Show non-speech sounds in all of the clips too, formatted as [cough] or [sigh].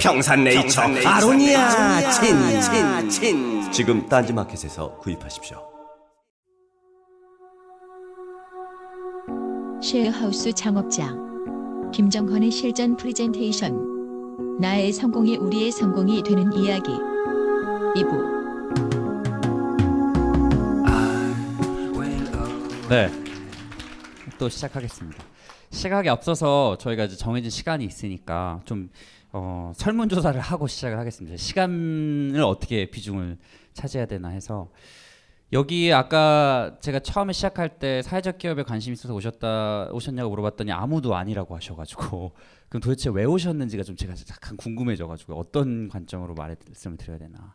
평산네이처, 아로니아 친친친. 지금 딴지마켓에서 구입하십시오. 쉐어하우스 창업장. 김정헌의 실전 프레젠테이션. 나의 성공이 우리의 성공이 되는 이야기. 2부. 네. 또 시작하겠습니다. 시각에 앞서서 저희가 이제 정해진 시간이 있으니까 좀 어, 설문조사를 하고 시작을 하겠습니다. 시간을 어떻게 비중을 차지해야 되나 해서 여기 아까 제가 처음에 시작할 때 사회적 기업에 관심 있어서 오셨다 오셨냐고 물어봤더니 아무도 아니라고 하셔가지고 [laughs] 그럼 도대체 왜 오셨는지가 좀 제가 약간 궁금해져가지고 어떤 관점으로 말씀을 드려야 되나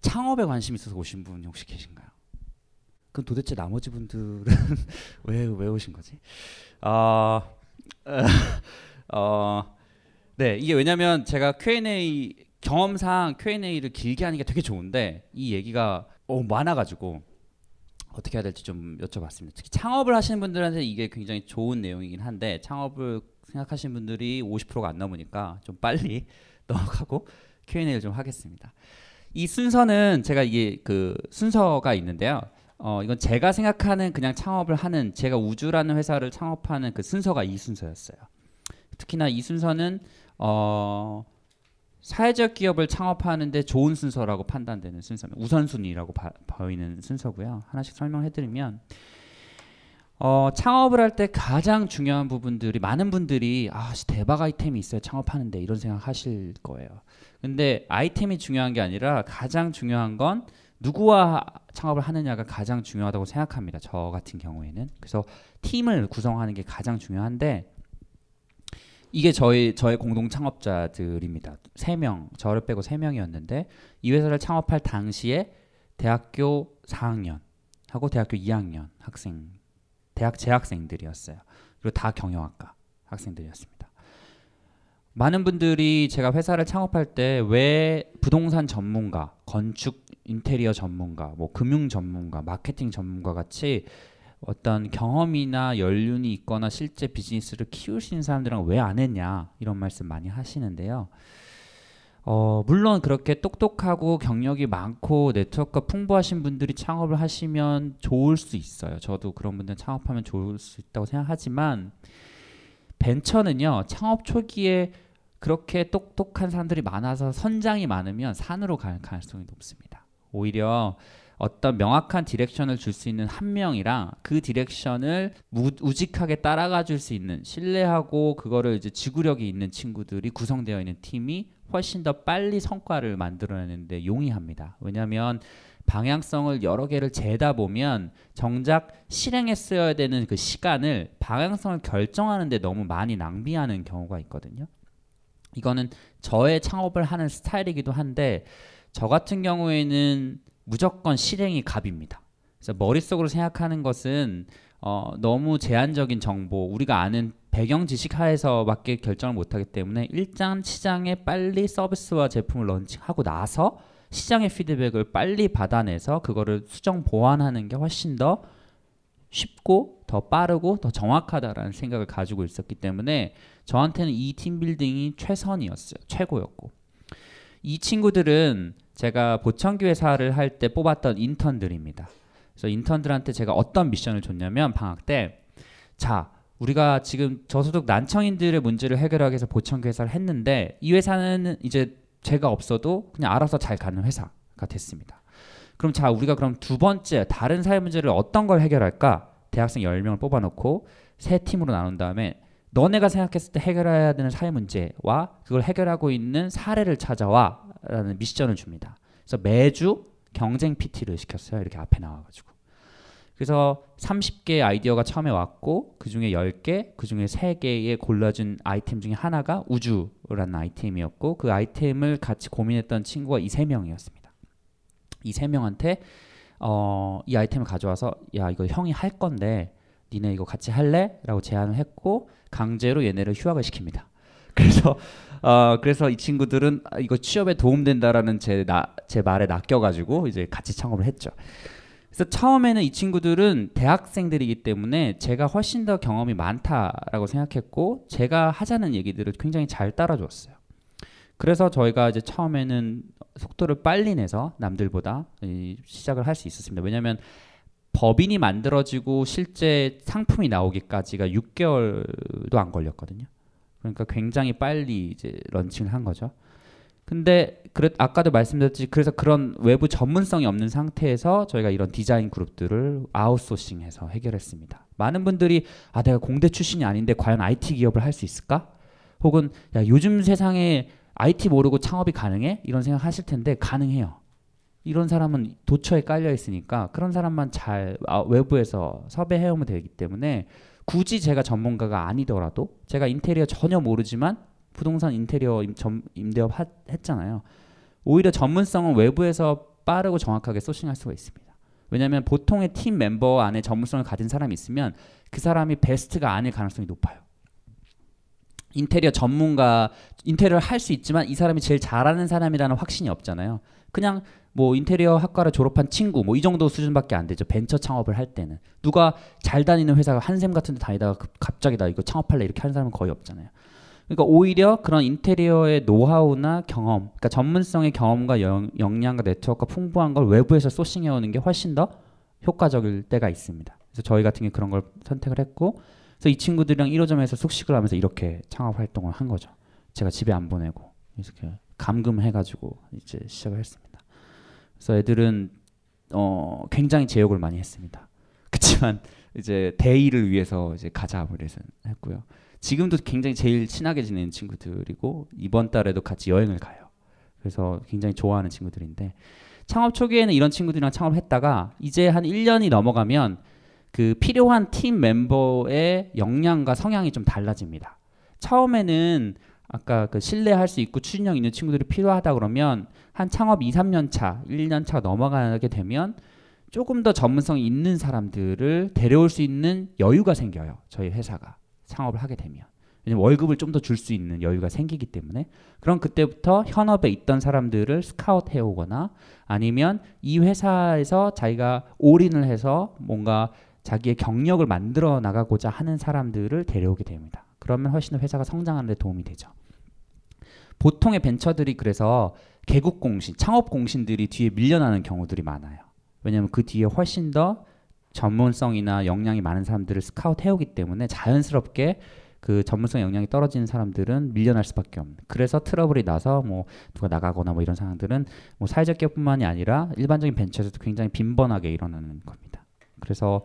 창업에 관심 있어서 오신 분 혹시 계신가요? 그럼 도대체 나머지 분들은 [laughs] 왜 왜 오신 거지? 아 [laughs] 어, 네 이게 왜냐면 제가 Q&A 경험상 Q&A를 길게 하는 게 되게 좋은데 이 얘기가 어, 많아가지고 어떻게 해야 될지 좀 여쭤봤습니다. 특히 창업을 하시는 분들한테 이게 굉장히 좋은 내용이긴 한데 창업을 생각하시는 분들이 50%가 안 넘으니까 좀 빨리 [laughs] 넘어가고 Q&A를 좀 하겠습니다. 이 순서는 제가 이게 그 순서가 있는데요. 어 이건 제가 생각하는 그냥 창업을 하는 제가 우주라는 회사를 창업하는 그 순서가 이 순서였어요. 특히나 이 순서는 어 사회적 기업을 창업하는데 좋은 순서라고 판단되는 순서입니다. 우선순위라고 바, 보이는 순서고요. 하나씩 설명해드리면 어, 창업을 할 때 가장 중요한 부분들이 많은 분들이 아 대박 아이템이 있어요 창업하는데 이런 생각하실 거예요. 근데 아이템이 중요한 게 아니라 가장 중요한 건 누구와 창업을 하느냐가 가장 중요하다고 생각합니다. 저 같은 경우에는 그래서 팀을 구성하는 게 가장 중요한데 이게 저희 저의 공동 창업자들입니다. 세 명, 저를 빼고 세 명이었는데 이 회사를 창업할 당시에 대학교 4학년 하고 대학교 2학년 학생, 대학 재학생들이었어요. 그리고 다 경영학과 학생들이었습니다. 많은 분들이 제가 회사를 창업할 때 왜 부동산 전문가, 건축 인테리어 전문가, 뭐 금융 전문가, 마케팅 전문가 같이 어떤 경험이나 연륜이 있거나 실제 비즈니스를 있는 사람들은 왜 안 했냐 이런 말씀 많이 하시는데요. 어, 물론 그렇게 똑똑하고 경력이 많고 네트워크가 풍부하신 분들이 창업을 하시면 좋을 수 있어요. 저도 그런 분들 창업하면 좋을 수 있다고 생각하지만 벤처는요 창업 초기에 그렇게 똑똑한 사람들이 많아서 선장이 많으면 산으로 갈 가능성이 높습니다. 오히려 어떤 명확한 디렉션을 줄 수 있는 한 명이랑 그 디렉션을 무, 우직하게 따라가 줄 수 있는 신뢰하고 그거를 이제 지구력이 있는 친구들이 구성되어 있는 팀이 훨씬 더 빨리 성과를 만들어내는데 용이합니다. 왜냐하면 방향성을 여러 개를 재다 보면 정작 실행에 쓰여야 되는 그 시간을 방향성을 결정하는데 너무 많이 낭비하는 경우가 있거든요. 이거는 저의 창업을 하는 스타일이기도 한데 저 같은 경우에는 무조건 실행이 갑입니다. 그래서 머릿속으로 생각하는 것은 어, 너무 제한적인 정보, 우리가 아는 배경 지식 하에서밖에 결정을 못하기 때문에 일단 시장에 빨리 서비스와 제품을 런칭하고 나서 시장의 피드백을 빨리 받아내서 그거를 수정 보완하는 게 훨씬 더 쉽고 더 빠르고 더 정확하다라는 생각을 가지고 있었기 때문에 저한테는 이 팀빌딩이 최선이었어요. 최고였고. 이 친구들은 제가 보청기 회사를 할 때 뽑았던 인턴들입니다. 그래서 인턴들한테 제가 어떤 미션을 줬냐면 방학 때 자, 우리가 지금 저소득 난청인들의 문제를 해결하기 위해서 보청기 회사를 했는데 이 회사는 이제 제가 없어도 그냥 알아서 잘 가는 회사가 됐습니다. 그럼 자, 우리가 그럼 두 번째 다른 사회 문제를 어떤 걸 해결할까? 대학생 10명을 뽑아 놓고 세 팀으로 나눈 다음에 너네가 생각했을 때 해결해야 되는 사회 문제와 그걸 해결하고 있는 사례를 찾아와 라는 미션을 줍니다. 그래서 매주 경쟁 PT를 시켰어요. 이렇게 앞에 나와가지고. 그래서 30개의 아이디어가 처음에 왔고 그 중에 10개, 그 중에 3개의 골라준 아이템 중에 하나가 우주라는 아이템이었고 그 아이템을 같이 고민했던 친구가 이세 명이었습니다. 이세 명한테 어, 이 아이템을 가져와서 야 이거 형이 할 건데 니네 이거 같이 할래? 라고 제안을 했고 강제로 얘네를 휴학을 시킵니다. 그래서 어 그래서 이 친구들은 아, 이거 취업에 도움된다라는 제 나 제 말에 낚여가지고 이제 같이 창업을 했죠. 그래서 처음에는 이 친구들은 대학생들이기 때문에 제가 훨씬 더 경험이 많다라고 생각했고 제가 하자는 얘기들을 굉장히 잘 따라줬어요. 그래서 저희가 이제 처음에는 속도를 빨리 내서 남들보다 시작을 할 수 있었습니다. 왜냐하면 법인이 만들어지고 실제 상품이 나오기까지가 6개월도 안 걸렸거든요. 그러니까 굉장히 빨리 이제 런칭을 한 거죠. 근데 그랬 아까도 말씀드렸지 그래서 그런 외부 전문성이 없는 상태에서 저희가 이런 디자인 그룹들을 아웃소싱해서 해결했습니다. 많은 분들이 아 내가 공대 출신이 아닌데 과연 IT 기업을 할 수 있을까? 혹은 야 요즘 세상에 IT 모르고 창업이 가능해? 이런 생각 하실 텐데 가능해요. 이런 사람은 도처에 깔려 있으니까 그런 사람만 잘 아, 외부에서 섭외해 오면 되기 때문에 굳이 제가 전문가가 아니더라도 제가 인테리어 전혀 모르지만 부동산 인테리어 임, 점, 임대업 하, 했잖아요. 오히려 전문성은 외부에서 빠르고 정확하게 소싱할 수가 있습니다. 왜냐하면 보통의 팀 멤버 안에 전문성을 가진 사람이 있으면 그 사람이 베스트가 아닐 가능성이 높아요. 인테리어 전문가 인테리어를 할 수 있지만 이 사람이 제일 잘하는 사람이라는 확신이 없잖아요. 그냥 뭐 인테리어 학과를 졸업한 친구 뭐 이 정도 수준밖에 안 되죠. 벤처 창업을 할 때는 누가 잘 다니는 회사가 한샘 같은 데 다니다가 갑자기 나 이거 창업할래 이렇게 하는 사람은 거의 없잖아요. 그러니까 오히려 그런 인테리어의 노하우나 경험, 그러니까 전문성의 경험과 영, 역량과 네트워크가 풍부한 걸 외부에서 소싱해 오는 게 훨씬 더 효과적일 때가 있습니다. 그래서 저희 같은 게 그런 걸 선택을 했고, 그래서 이 친구들이랑 1호점에서 숙식을 하면서 이렇게 창업 활동을 한 거죠. 제가 집에 안 보내고 이렇게 감금해가지고 이제 시작을 했습니다. 그래서 애들은 어, 굉장히 제욕을 많이 했습니다. [laughs] 그렇지만 이제 대의를 위해서 이제 가자 그래서 했고요. 지금도 굉장히 제일 친하게 지내는 친구들이고 이번 달에도 같이 여행을 가요. 그래서 굉장히 좋아하는 친구들인데 창업 초기에는 이런 친구들이랑 창업했다가 이제 한 1년이 넘어가면 그 필요한 팀 멤버의 역량과 성향이 좀 달라집니다. 처음에는 아까 그 신뢰할 수 있고 추진력 있는 친구들이 필요하다 그러면 한 창업 2, 3년 차, 1년 차 넘어가게 되면 조금 더 전문성이 있는 사람들을 데려올 수 있는 여유가 생겨요. 저희 회사가. 창업을 하게 되면 왜냐면 월급을 좀 더 줄 수 있는 여유가 생기기 때문에 그럼 그때부터 현업에 있던 사람들을 스카웃 해오거나 아니면 이 회사에서 자기가 올인을 해서 뭔가 자기의 경력을 만들어 나가고자 하는 사람들을 데려오게 됩니다. 그러면 훨씬 더 회사가 성장하는 데 도움이 되죠. 보통의 벤처들이 그래서 개국 공신, 창업 공신들이 뒤에 밀려나는 경우들이 많아요. 왜냐하면 그 뒤에 훨씬 더 전문성이나 역량이 많은 사람들을 스카우트 해오기 때문에 자연스럽게 그 전문성 역량이 떨어지는 사람들은 밀려날 수밖에 없는. 그래서 트러블이 나서 뭐 누가 나가거나 뭐 이런 상황들은 뭐 사회적 기업뿐만이 아니라 일반적인 벤처에서도 굉장히 빈번하게 일어나는 겁니다. 그래서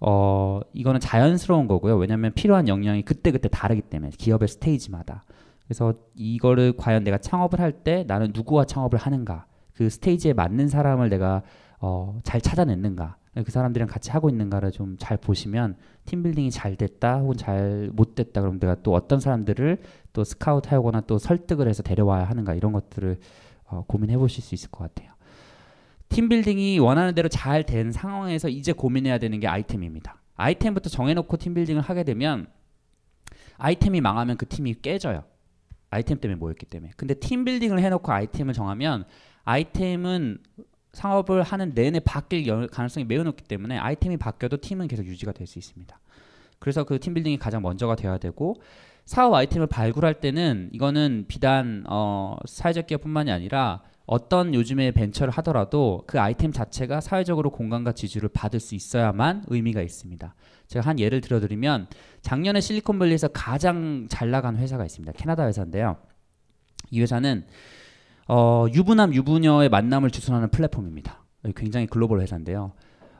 어 이거는 자연스러운 거고요. 왜냐하면 필요한 역량이 그때 그때 다르기 때문에 기업의 스테이지마다. 그래서 이거를 과연 내가 창업을 할 때 나는 누구와 창업을 하는가, 그 스테이지에 맞는 사람을 내가 어, 잘 찾아냈는가, 그 사람들이랑 같이 하고 있는가를 좀 잘 보시면 팀 빌딩이 잘 됐다 혹은 잘 못 됐다 그러면 내가 또 어떤 사람들을 또 스카우트 하거나 또 설득을 해서 데려와야 하는가 이런 것들을 어, 고민해 보실 수 있을 것 같아요. 팀빌딩이 원하는 대로 잘 된 상황에서 이제 고민해야 되는 게 아이템입니다. 아이템부터 정해놓고 팀빌딩을 하게 되면 아이템이 망하면 그 팀이 깨져요. 아이템 때문에 모였기 때문에. 근데 팀빌딩을 해놓고 아이템을 정하면 아이템은 상업을 하는 내내 바뀔 가능성이 매우 높기 때문에 아이템이 바뀌어도 팀은 계속 유지가 될 수 있습니다. 그래서 그 팀빌딩이 가장 먼저가 돼야 되고 사업 아이템을 발굴할 때는 이거는 비단 어, 사회적 기업뿐만이 아니라 어떤 요즘에 벤처를 하더라도 그 아이템 자체가 사회적으로 공간과 지지를 받을 수 있어야만 의미가 있습니다. 제가 한 예를 들어드리면 작년에 실리콘밸리에서 가장 잘 나간 회사가 있습니다. 캐나다 회사인데요. 이 회사는 어, 유부남 유부녀의 만남을 주선하는 플랫폼입니다. 굉장히 글로벌 회사인데요.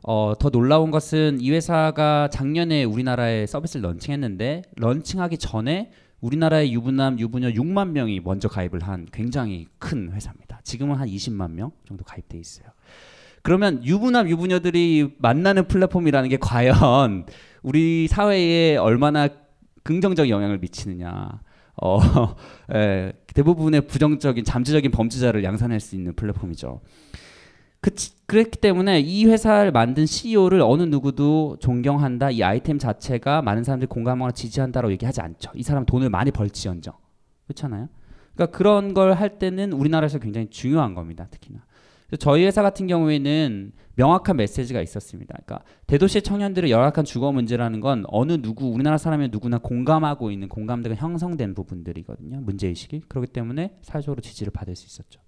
어, 더 놀라운 것은 이 회사가 작년에 우리나라에 서비스를 런칭했는데 런칭하기 전에 우리나라의 유부남 유부녀 6만 명이 먼저 가입을 한 굉장히 큰 회사입니다. 지금은 한 20만 명 정도 가입돼 있어요. 그러면 유부남 유부녀들이 만나는 플랫폼이라는 게 과연 우리 사회에 얼마나 긍정적 영향을 미치느냐. 어, [laughs] 예, 대부분의 부정적인 잠재적인 범죄자를 양산할 수 있는 플랫폼이죠. 그, 그랬기 때문에 이 회사를 만든 CEO를 어느 누구도 존경한다. 이 아이템 자체가 많은 사람들이 공감하거나 지지한다라고 얘기하지 않죠. 이 사람 돈을 많이 벌지언정. 그렇잖아요. 그러니까 그런 걸 할 때는 우리나라에서 굉장히 중요한 겁니다. 특히나. 저희 회사 같은 경우에는 명확한 메시지가 있었습니다. 그러니까 대도시 청년들의 열악한 주거 문제라는 건 어느 누구 우리나라 사람이 누구나 공감하고 있는 공감대가 형성된 부분들이거든요. 문제 의식이 그렇기 때문에 사회적으로 지지를 받을 수 있었죠.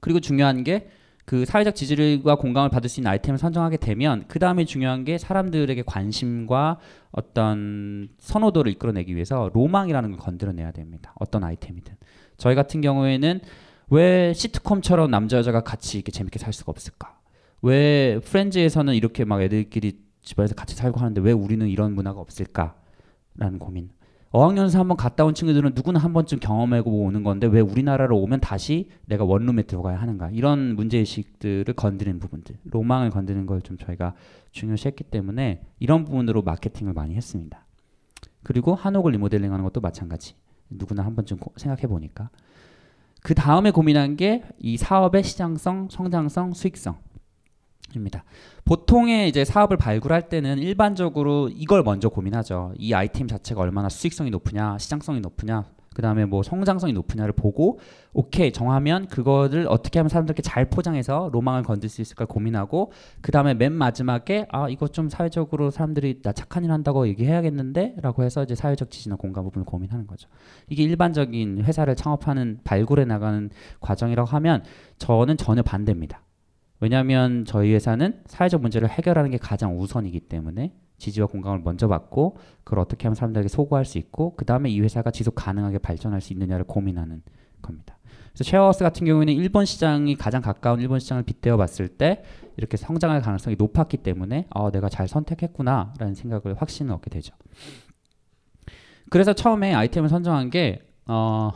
그리고 중요한 게 그 사회적 지지와 공감을 받을 수 있는 아이템을 선정하게 되면 그 다음에 중요한 게 사람들에게 관심과 어떤 선호도를 이끌어내기 위해서 로망이라는 걸 건드려내야 됩니다. 어떤 아이템이든 저희 같은 경우에는 왜 시트콤처럼 남자 여자가 같이 이렇게 재밌게 살 수가 없을까? 왜 프렌즈에서는 이렇게 막 애들끼리 집안에서 같이 살고 하는데 왜 우리는 이런 문화가 없을까라는 고민. 어학연수 한번 갔다 온 친구들은 누구나 한 번쯤 경험하고 오는 건데 왜 우리나라로 오면 다시 내가 원룸에 들어가야 하는가? 이런 문제의식들을 건드리는 부분들 로망을 건드리는 걸 좀 저희가 중요시했기 때문에 이런 부분으로 마케팅을 많이 했습니다. 그리고 한옥을 리모델링 하는 것도 마찬가지. 누구나 한 번쯤 생각해 보니까. 그 다음에 고민한 게 이 사업의 시장성, 성장성, 수익성 입니다. 보통의 이제 사업을 발굴할 때는 일반적으로 이걸 먼저 고민하죠. 이 아이템 자체가 얼마나 수익성이 높으냐, 시장성이 높으냐, 그 다음에 뭐 성장성이 높으냐를 보고 오케이 정하면 그거를 어떻게 하면 사람들께 잘 포장해서 로망을 건들 수 있을까 고민하고 그 다음에 맨 마지막에 아 이거 좀 사회적으로 사람들이 나 착한 일 한다고 얘기해야겠는데라고 해서 이제 사회적 지지나 공감 부분을 고민하는 거죠. 이게 일반적인 회사를 창업하는 발굴해 나가는 과정이라고 하면 저는 전혀 반대입니다. 왜냐하면 저희 회사는 사회적 문제를 해결하는 게 가장 우선이기 때문에 지지와 공감을 먼저 받고 그걸 어떻게 하면 사람들에게 소구할 수 있고 그 다음에 이 회사가 지속 가능하게 발전할 수 있느냐를 고민하는 겁니다. 그래서 쉐어하우스 같은 경우에는 일본 시장이 가장 가까운 일본 시장을 빗대어 봤을 때 이렇게 성장할 가능성이 높았기 때문에 어, 내가 잘 선택했구나라는 생각을 확신을 얻게 되죠. 그래서 처음에 아이템을 선정한 게 어,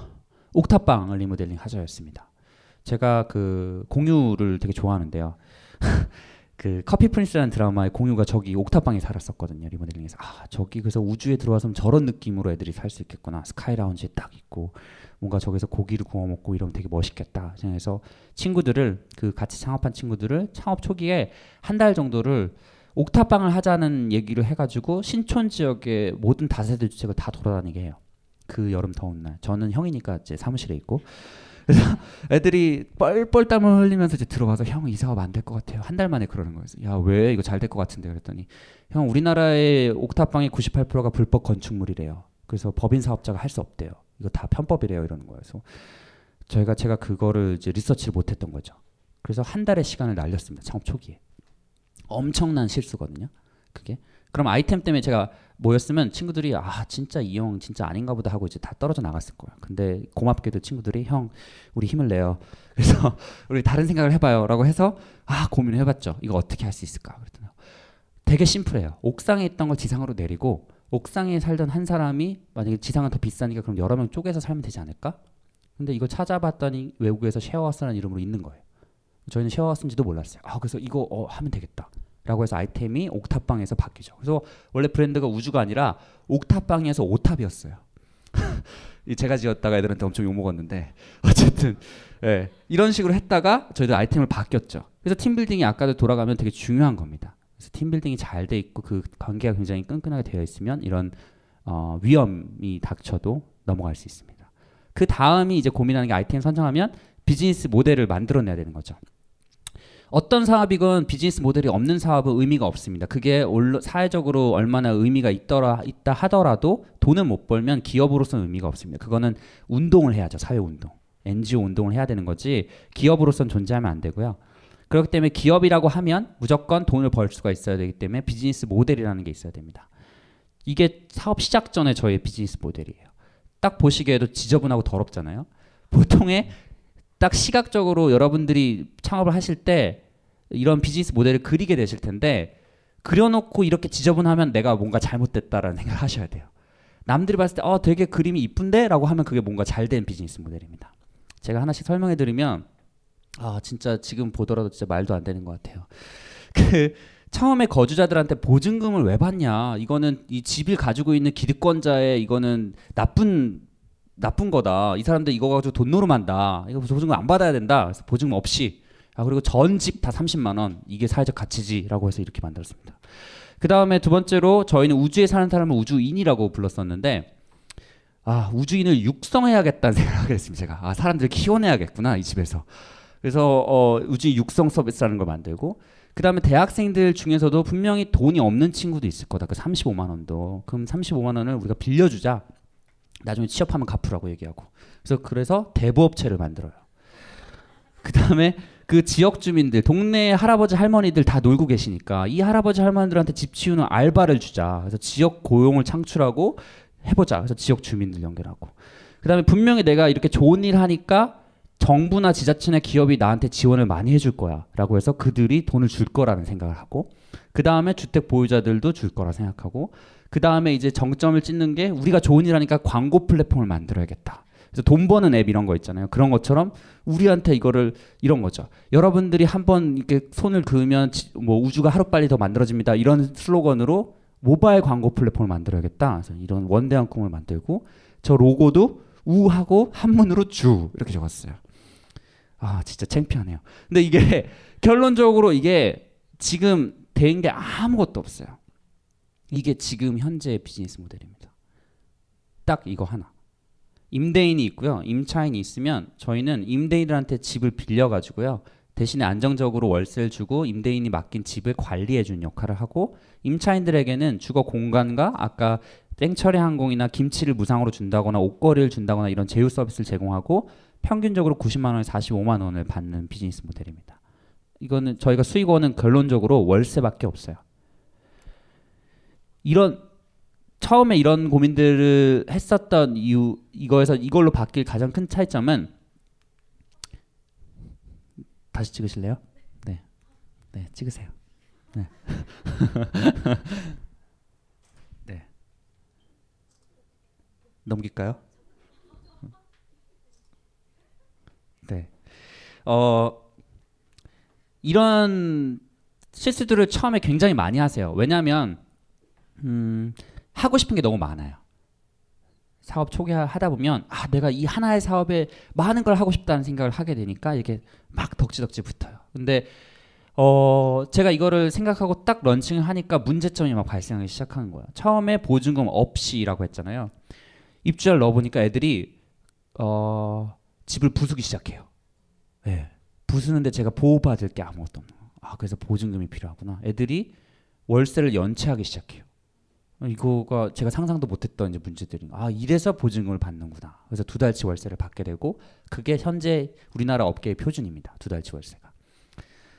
옥탑방을 리모델링 하자였습니다. 제가 그 공유를 되게 좋아하는데요. [laughs] 그 커피 프린스라는 드라마의 공유가 저기 옥탑방에 살았었거든요 리모델링에서. 아 저기 그래서 우주에 들어와서 저런 느낌으로 애들이 살 수 있겠구나. sky lounge에 딱 있고 뭔가 저기서 고기를 구워 먹고 이러면 되게 멋있겠다 생각해서 친구들을 그 같이 창업한 친구들을 창업 초기에 한 달 정도를 옥탑방을 하자는 얘기를 해가지고 신촌 지역의 모든 다세대 주택을 다 돌아다니게 해요. 그 여름 더운 날. 저는 형이니까 이제 사무실에 있고 그래서 [laughs] 애들이 뻘뻘 땀을 흘리면서 이제 들어가서 형 이사 가면 안될 것 같아요. 한 달 만에 그러는 거예요. 야왜 이거 잘 될 것 같은데 그랬더니 형 우리나라의 옥탑방의 98%가 불법 건축물이래요. 그래서 법인 사업자가 할 수 없대요. 이거 다 편법이래요 이러는 거예요. 그래서 저희가 제가 그거를 이제 리서치를 못했던 거죠. 그래서 한 달의 시간을 날렸습니다. 창업 초기에 엄청난 실수거든요. 그게 그럼 아이템 때문에 제가 모였으면 친구들이 아 진짜 이 형 진짜 아닌가 보다 하고 이제 다 떨어져 나갔을 거야. 근데 고맙게도 친구들이 형 우리 힘을 내요. [laughs] 그래서 우리 다른 생각을 해봐요라고 해서 아 고민을 해봤죠. 이거 어떻게 할 수 있을까? 그랬더니 되게 심플해요. 옥상에 있던 걸 지상으로 내리고 옥상에 살던 한 사람이 만약에 지상은 더 비싸니까 그럼 여러 명 쪼개서 살면 되지 않을까? 근데 이거 찾아봤더니 외국에서 쉐어하우스라는 이름으로 있는 거예요. 저희는 쉐어하우스인지도 몰랐어요. 아 그래서 이거 어, 하면 되겠다. 라고 해서 아이템이 옥탑방에서 바뀌죠. 그래서 원래 브랜드가 우주가 아니라 옥탑방에서 오탑이었어요. [laughs] 제가 지었다가 애들한테 엄청 욕 먹었는데 [laughs] 어쨌든 예, 이런 식으로 했다가 저희도 아이템을 바뀌었죠. 그래서 팀빌딩이 아까도 돌아가면 되게 중요한 겁니다. 그래서 팀빌딩이 잘 돼 있고 그 관계가 굉장히 끈끈하게 되어 있으면 이런 어, 위험이 닥쳐도 넘어갈 수 있습니다. 그 다음이 이제 고민하는 게 아이템 선정하면 비즈니스 모델을 만들어내야 되는 거죠. 어떤 사업이건 비즈니스 모델이 없는 사업은 의미가 없습니다. 그게 사회적으로 얼마나 의미가 있더라 있다 하더라도 돈을 못 벌면 기업으로서는 의미가 없습니다. 그거는 운동을 해야죠. 사회 운동. NGO 운동을 해야 되는 거지 기업으로서는 존재하면 안 되고요. 그렇기 때문에 기업이라고 하면 무조건 돈을 벌 수가 있어야 되기 때문에 비즈니스 모델이라는 게 있어야 됩니다. 이게 사업 시작 전에 저의 비즈니스 모델이에요. 딱 보시기에도 지저분하고 더럽잖아요. 보통의 딱 시각적으로 여러분들이 창업을 하실 때 이런 비즈니스 모델을 그리게 되실 텐데 그려놓고 이렇게 지저분하면 내가 뭔가 잘못됐다라는 생각을 하셔야 돼요. 남들이 봤을 때 어, 되게 그림이 이쁜데? 라고 하면 그게 뭔가 잘 된 비즈니스 모델입니다. 제가 하나씩 설명해 드리면 아 진짜 지금 보더라도 진짜 말도 안 되는 것 같아요. [laughs] 그 처음에 거주자들한테 보증금을 왜 받냐? 이거는 이 집을 가지고 있는 기득권자의 이거는 나쁜 나쁜 거다. 이 사람들 이거 가지고 돈 노름한다. 이거 보증금 안 받아야 된다. 그래서 보증금 없이 아 그리고 전 집 다 30만 원 이게 사회적 가치지라고 해서 이렇게 만들었습니다. 그 다음에 두 번째로 저희는 우주에 사는 사람을 우주인이라고 불렀었는데 아 우주인을 육성해야겠다는 [laughs] 생각을 했습니다. 제가 아 사람들을 키워내야겠구나 이 집에서 그래서 어, 우주인 육성 서비스라는 걸 만들고 그 다음에 대학생들 중에서도 분명히 돈이 없는 친구도 있을 거다. 그 35만 원도. 그럼 35만 원을 우리가 빌려주자. 나중에 취업하면 갚으라고 얘기하고. 그래서 그래서 대부업체를 만들어요. 그 다음에 그 지역 주민들, 동네 할아버지 할머니들 다 놀고 계시니까 이 할아버지 할머니들한테 집 치우는 알바를 주자. 그래서 지역 고용을 창출하고 해보자. 그래서 지역 주민들 연결하고. 그 다음에 분명히 내가 이렇게 좋은 일 하니까 정부나 지자체나 기업이 나한테 지원을 많이 해줄 거야 라고 해서 그들이 돈을 줄 거라는 생각을 하고 그 다음에 주택 보유자들도 줄 거라 생각하고 그 다음에 이제 정점을 찍는 게 우리가 좋은 일 하니까 광고 플랫폼을 만들어야겠다. 그래서 돈 버는 앱 이런 거 있잖아요. 그런 것처럼 우리한테 이거를 이런 거죠. 여러분들이 한번 이렇게 손을 그으면 뭐 우주가 하루빨리 더 만들어집니다. 이런 슬로건으로 모바일 광고 플랫폼을 만들어야겠다. 그래서 이런 원대한 꿈을 만들고 저 로고도 우하고 한문으로 주 이렇게 적었어요. 아 진짜 창피하네요. 근데 이게 [laughs] 결론적으로 이게 지금 된 게 아무것도 없어요. 이게 지금 현재 비즈니스 모델입니다. 딱 이거 하나. 임대인이 있고요. 임차인이 있으면 저희는 임대인들한테 집을 빌려 가지고요. 대신에 안정적으로 월세를 주고 임대인이 맡긴 집을 관리해 주는 역할을 하고 임차인들에게는 주거 공간과 아까 땡처리 항공이나 김치를 무상으로 준다거나 옷걸이를 준다거나 이런 제휴 서비스를 제공하고 평균적으로 90만 원에 45만 원을 받는 비즈니스 모델입니다. 이거는 저희가 수익원은 결론적으로 월세밖에 없어요. 이런 처음에 이런 고민들을 했었던 이유 이거에서 이걸로 바뀔 가장 큰 차이점은 다시 찍으실래요? 네, 네 찍으세요. 네. [laughs] 네. 넘길까요? 네. 어, 이런 실수들을 처음에 굉장히 많이 하세요. 왜냐하면 음, 하고 싶은 게 너무 많아요. 사업 초기 하다 보면 아 내가 이 하나의 사업에 많은 걸 하고 싶다는 생각을 하게 되니까 이게 막 덕지덕지 붙어요. 근데 어 제가 이거를 생각하고 딱 런칭을 하니까 문제점이 막 발생하기 시작하는 거예요. 처음에 보증금 없이라고 했잖아요. 입주자를 넣어보니까 애들이 어 집을 부수기 시작해요. 예. 네. 부수는데 제가 보호받을 게 아무것도 없는 거예요. 아, 그래서 보증금이 필요하구나. 애들이 월세를 연체하기 시작해요. 이거가 제가 상상도 못했던 이제 문제들이 아 이래서 보증금을 받는구나. 그래서 두 달치 월세를 받게 되고 그게 현재 우리나라 업계의 표준입니다. 두 달치 월세가.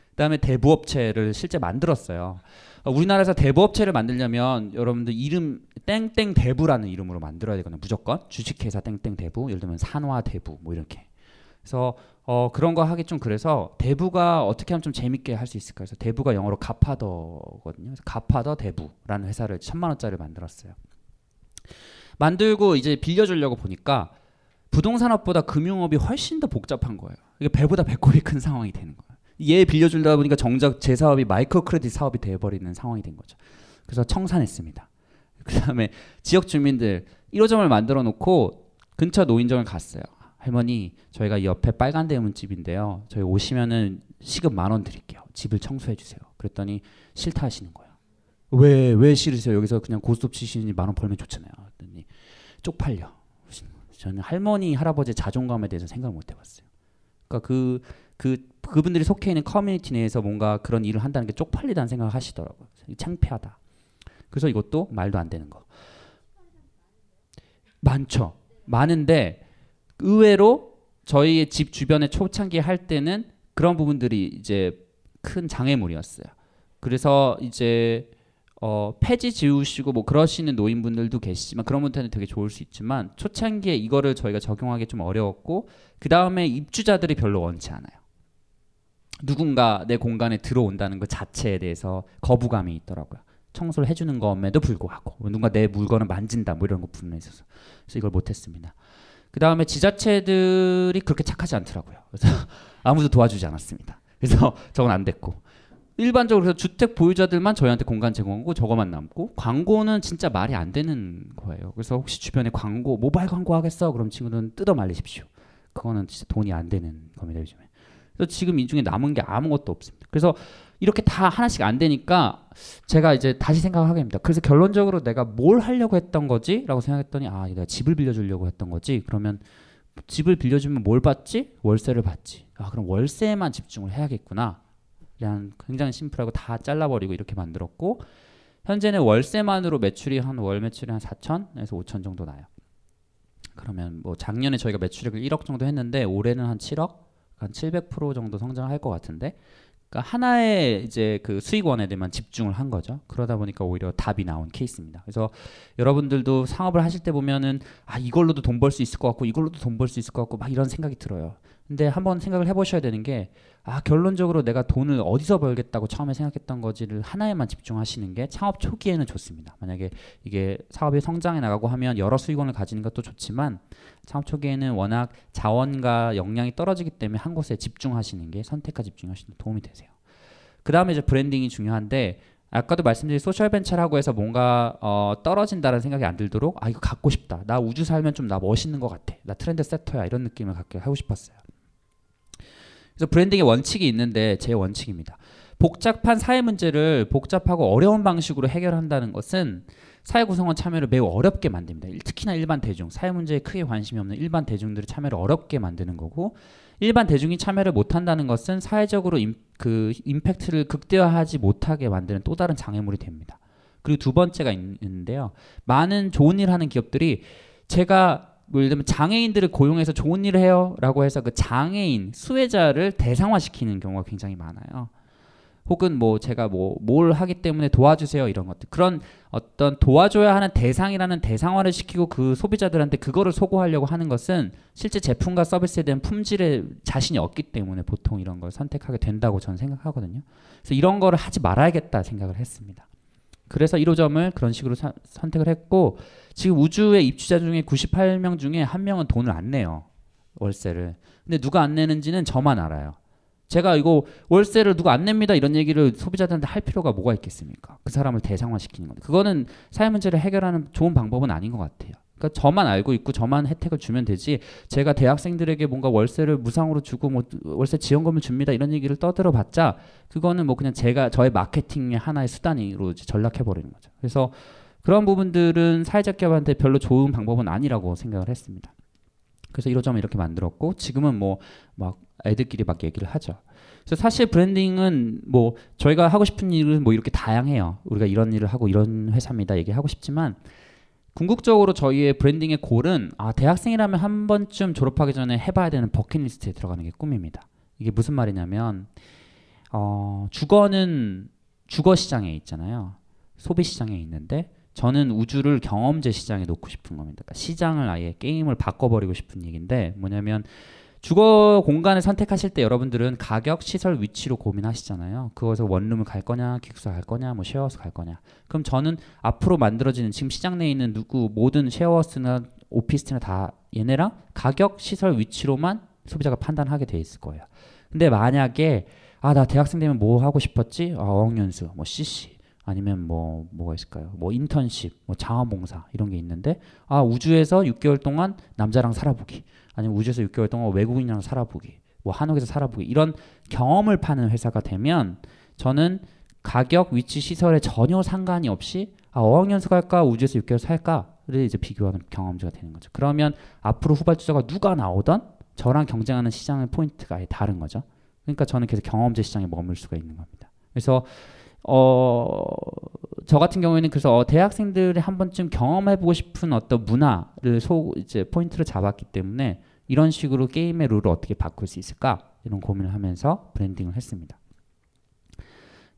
그다음에 대부업체를 실제 만들었어요. 어, 우리나라에서 대부업체를 만들려면 여러분들 이름 땡땡 대부라는 이름으로 만들어야 되거든요. 무조건 주식회사 땡땡 대부, 예를 들면 산화 대부 뭐 이렇게. 그래서 어, 그런 거 하기 좀 그래서 대부가 어떻게 하면 좀 재밌게 할 수 있을까? 그래서 대부가 영어로 가파더거든요. 그래서 가파더 대부라는 회사를 천만 원짜리 만들었어요. 만들고 이제 빌려주려고 보니까 부동산업보다 금융업이 훨씬 더 복잡한 거예요. 이게 배보다 배꼽이 큰 상황이 되는 거예요. 얘 빌려주다 보니까 정작 제 사업이 마이크로 크레딧 사업이 돼버리는 상황이 된 거죠. 그래서 청산했습니다. 그 다음에 지역 주민들 1호점을 만들어 놓고 근처 노인정을 갔어요. 할머니 저희가 옆에 빨간 대문집인데요. 저희 오시면은 시급 만 원 드릴게요. 집을 청소해 주세요. 그랬더니 싫다 하시는 거예요. 왜 왜 싫으세요? 여기서 그냥 고스톱 치시니 만 원 벌면 좋잖아요. 그랬더니 쪽팔려. 저는 할머니 할아버지의 자존감에 대해서 생각을 못 해봤어요. 그러니까 그, 그 그분들이 속해 있는 커뮤니티 내에서 뭔가 그런 일을 한다는 게 쪽팔리다는 생각을 하시더라고요. 창피하다. 그래서 이것도 말도 안 되는 거. 많죠. 많은데 의외로 저희의 집 주변에 초창기 할 때는 그런 부분들이 이제 큰 장애물이었어요. 그래서 이제 어, 폐지 지우시고 뭐 그러시는 노인분들도 계시지만 그런 분들은 되게 좋을 수 있지만 초창기에 이거를 저희가 적용하기 좀 어려웠고 그 다음에 입주자들이 별로 원치 않아요. 누군가 내 공간에 들어온다는 것 자체에 대해서 거부감이 있더라고요. 청소를 해주는 것에도 불구하고 누군가 내 물건을 만진다 뭐 이런 것 부분에 있어서 그래서 이걸 못했습니다. 그 다음에 지자체들이 그렇게 착하지 않더라고요. 그래서 [laughs] 아무도 도와주지 않았습니다. 그래서 [laughs] 저건 안 됐고 일반적으로 그래서 주택 보유자들만 저희한테 공간 제공하고 저거만 남고 광고는 진짜 말이 안 되는 거예요. 그래서 혹시 주변에 광고 모바일 광고 하겠어? 그럼 친구들은 뜯어 말리십시오. 그거는 진짜 돈이 안 되는 겁니다 요즘에. 그래서 지금 이 중에 남은 게 아무것도 없습니다. 그래서 이렇게 다 하나씩 안 되니까 제가 이제 다시 생각을 하게 됩니다. 그래서 결론적으로 내가 뭘 하려고 했던 거지? 라고 생각했더니 아, 내가 집을 빌려주려고 했던 거지? 그러면 집을 빌려주면 뭘 받지? 월세를 받지. 아, 그럼 월세에만 집중을 해야겠구나. 그냥 굉장히 심플하고 다 잘라버리고 이렇게 만들었고 현재는 월세만으로 매출이 한 월 매출이 한 4천에서 5천 정도 나요. 그러면 뭐 작년에 저희가 매출액을 1억 정도 했는데 올해는 한 7억, 한 700% 정도 성장할 것 같은데 그러니까 하나의 이제 그 수익원에 대만 집중을 한 거죠. 그러다 보니까 오히려 답이 나온 케이스입니다. 그래서 여러분들도 창업을 하실 때 보면은 아 이걸로도 돈 벌 수 있을 것 같고 이걸로도 돈 벌 수 있을 것 같고 막 이런 생각이 들어요. 근데 한번 생각을 해보셔야 되는 게 아 결론적으로 내가 돈을 어디서 벌겠다고 처음에 생각했던 거지를 하나에만 집중하시는 게 창업 초기에는 좋습니다. 만약에 이게 사업이 성장해 나가고 하면 여러 수익원을 가지는 것도 좋지만 창업 초기에는 워낙 자원과 역량이 떨어지기 때문에 한 곳에 집중하시는 게 선택과 집중하시는 데 도움이 되세요. 그 다음에 이제 branding이 중요한데 아까도 말씀드린 social venture라고 해서 뭔가 어, 떨어진다는 생각이 안 들도록 아 이거 갖고 싶다. 나 우주 살면 좀 나 멋있는 것 같아. 나 trendsetter야 이런 느낌을 갖게 하고 싶었어요. 그래서 branding의 원칙이 있는데 제 원칙입니다. 복잡한 사회 문제를 복잡하고 어려운 방식으로 해결한다는 것은 사회 구성원 참여를 매우 어렵게 만듭니다. 특히나 일반 대중, 사회 문제에 크게 관심이 없는 일반 대중들의 참여를 어렵게 만드는 거고 일반 대중이 참여를 못한다는 것은 사회적으로 임, 그 임팩트를 극대화하지 못하게 만드는 또 다른 장애물이 됩니다. 그리고 두 번째가 있는데요. 많은 좋은 일 하는 기업들이 제가 뭐 예를 들면 장애인들을 고용해서 좋은 일을 해요라고 해서 그 장애인 수혜자를 대상화시키는 경우가 굉장히 많아요. 혹은 뭐 제가 뭐 뭘 하기 때문에 도와주세요 이런 것들 그런 어떤 도와줘야 하는 대상이라는 대상화를 시키고 그 소비자들한테 그거를 소구하려고 하는 것은 실제 제품과 서비스에 대한 품질에 자신이 없기 때문에 보통 이런 걸 선택하게 된다고 저는 생각하거든요. 그래서 이런 거를 하지 말아야겠다 생각을 했습니다. 그래서 1호점을 그런 식으로 사, 선택을 했고 지금 우주의 입주자 중에 98명 중에 한 명은 돈을 안 내요. 월세를. 근데 누가 안 내는지는 저만 알아요. 제가 이거 월세를 누가 안 냅니다 이런 얘기를 소비자들한테 할 필요가 뭐가 있겠습니까? 그 사람을 대상화시키는 건데 그거는 사회 문제를 해결하는 좋은 방법은 아닌 것 같아요. 그러니까 저만 알고 있고 저만 혜택을 주면 되지 제가 대학생들에게 뭔가 월세를 무상으로 주고 뭐 월세 지원금을 줍니다 이런 얘기를 떠들어 봤자 그거는 뭐 그냥 제가 저의 마케팅의 하나의 수단으로 전락해 버리는 거죠. 그래서 그런 부분들은 사회적 기업한테 별로 좋은 방법은 아니라고 생각을 했습니다. 그래서 이러저러 이렇게 만들었고 지금은 뭐 막 애들끼리 막 얘기를 하죠. 그래서 사실 브랜딩은 뭐 저희가 하고 싶은 일은 뭐 이렇게 다양해요. 우리가 이런 일을 하고 이런 회사입니다. 얘기하고 싶지만 궁극적으로 저희의 브랜딩의 골은 아 대학생이라면 한 번쯤 졸업하기 전에 해봐야 되는 버킷리스트에 들어가는 게 꿈입니다. 이게 무슨 말이냐면 어, 주거는 주거 시장에 있잖아요. 소비 시장에 있는데 저는 우주를 경험제 시장에 놓고 싶은 겁니다. 그러니까 시장을 아예 게임을 바꿔버리고 싶은 얘기인데 뭐냐면 주거 공간을 선택하실 때 여러분들은 가격, 시설, 위치로 고민하시잖아요. 그것에서 원룸을 갈 거냐, 기숙사 갈 거냐, 뭐 쉐어하우스 갈 거냐. 그럼 저는 앞으로 만들어지는 지금 시장 내에 있는 누구 모든 쉐어하우스나 오피스텔이나 다 얘네랑 가격, 시설, 위치로만 소비자가 판단하게 돼 있을 거예요. 근데 만약에 아 나 대학생 되면 뭐 하고 싶었지? 아 어학연수, 뭐 CC 아니면 뭐 뭐가 있을까요? 뭐 인턴십, 뭐 자원봉사 이런 게 있는데 아 우주에서 6개월 동안 남자랑 살아보기. 아니면 우주에서 6개월 동안 외국인이랑 살아보기, 뭐 한옥에서 살아보기 이런 경험을 파는 회사가 되면 저는 가격, 위치, 시설에 전혀 상관이 없이 아, 어학연수 갈까 우주에서 6개월 살까를 이제 비교하는 경험지가 되는 거죠. 그러면 앞으로 후발주자가 누가 나오던 저랑 경쟁하는 시장의 포인트가 아예 다른 거죠. 그러니까 저는 계속 경험제 시장에 머물 수가 있는 겁니다. 그래서 어, 저 같은 경우에는 그래서 어, 대학생들이 한 번쯤 경험해보고 싶은 어떤 문화를 소 이제 포인트를 잡았기 때문에 이런 식으로 게임의 룰을 어떻게 바꿀 수 있을까 이런 고민을 하면서 branding을 했습니다.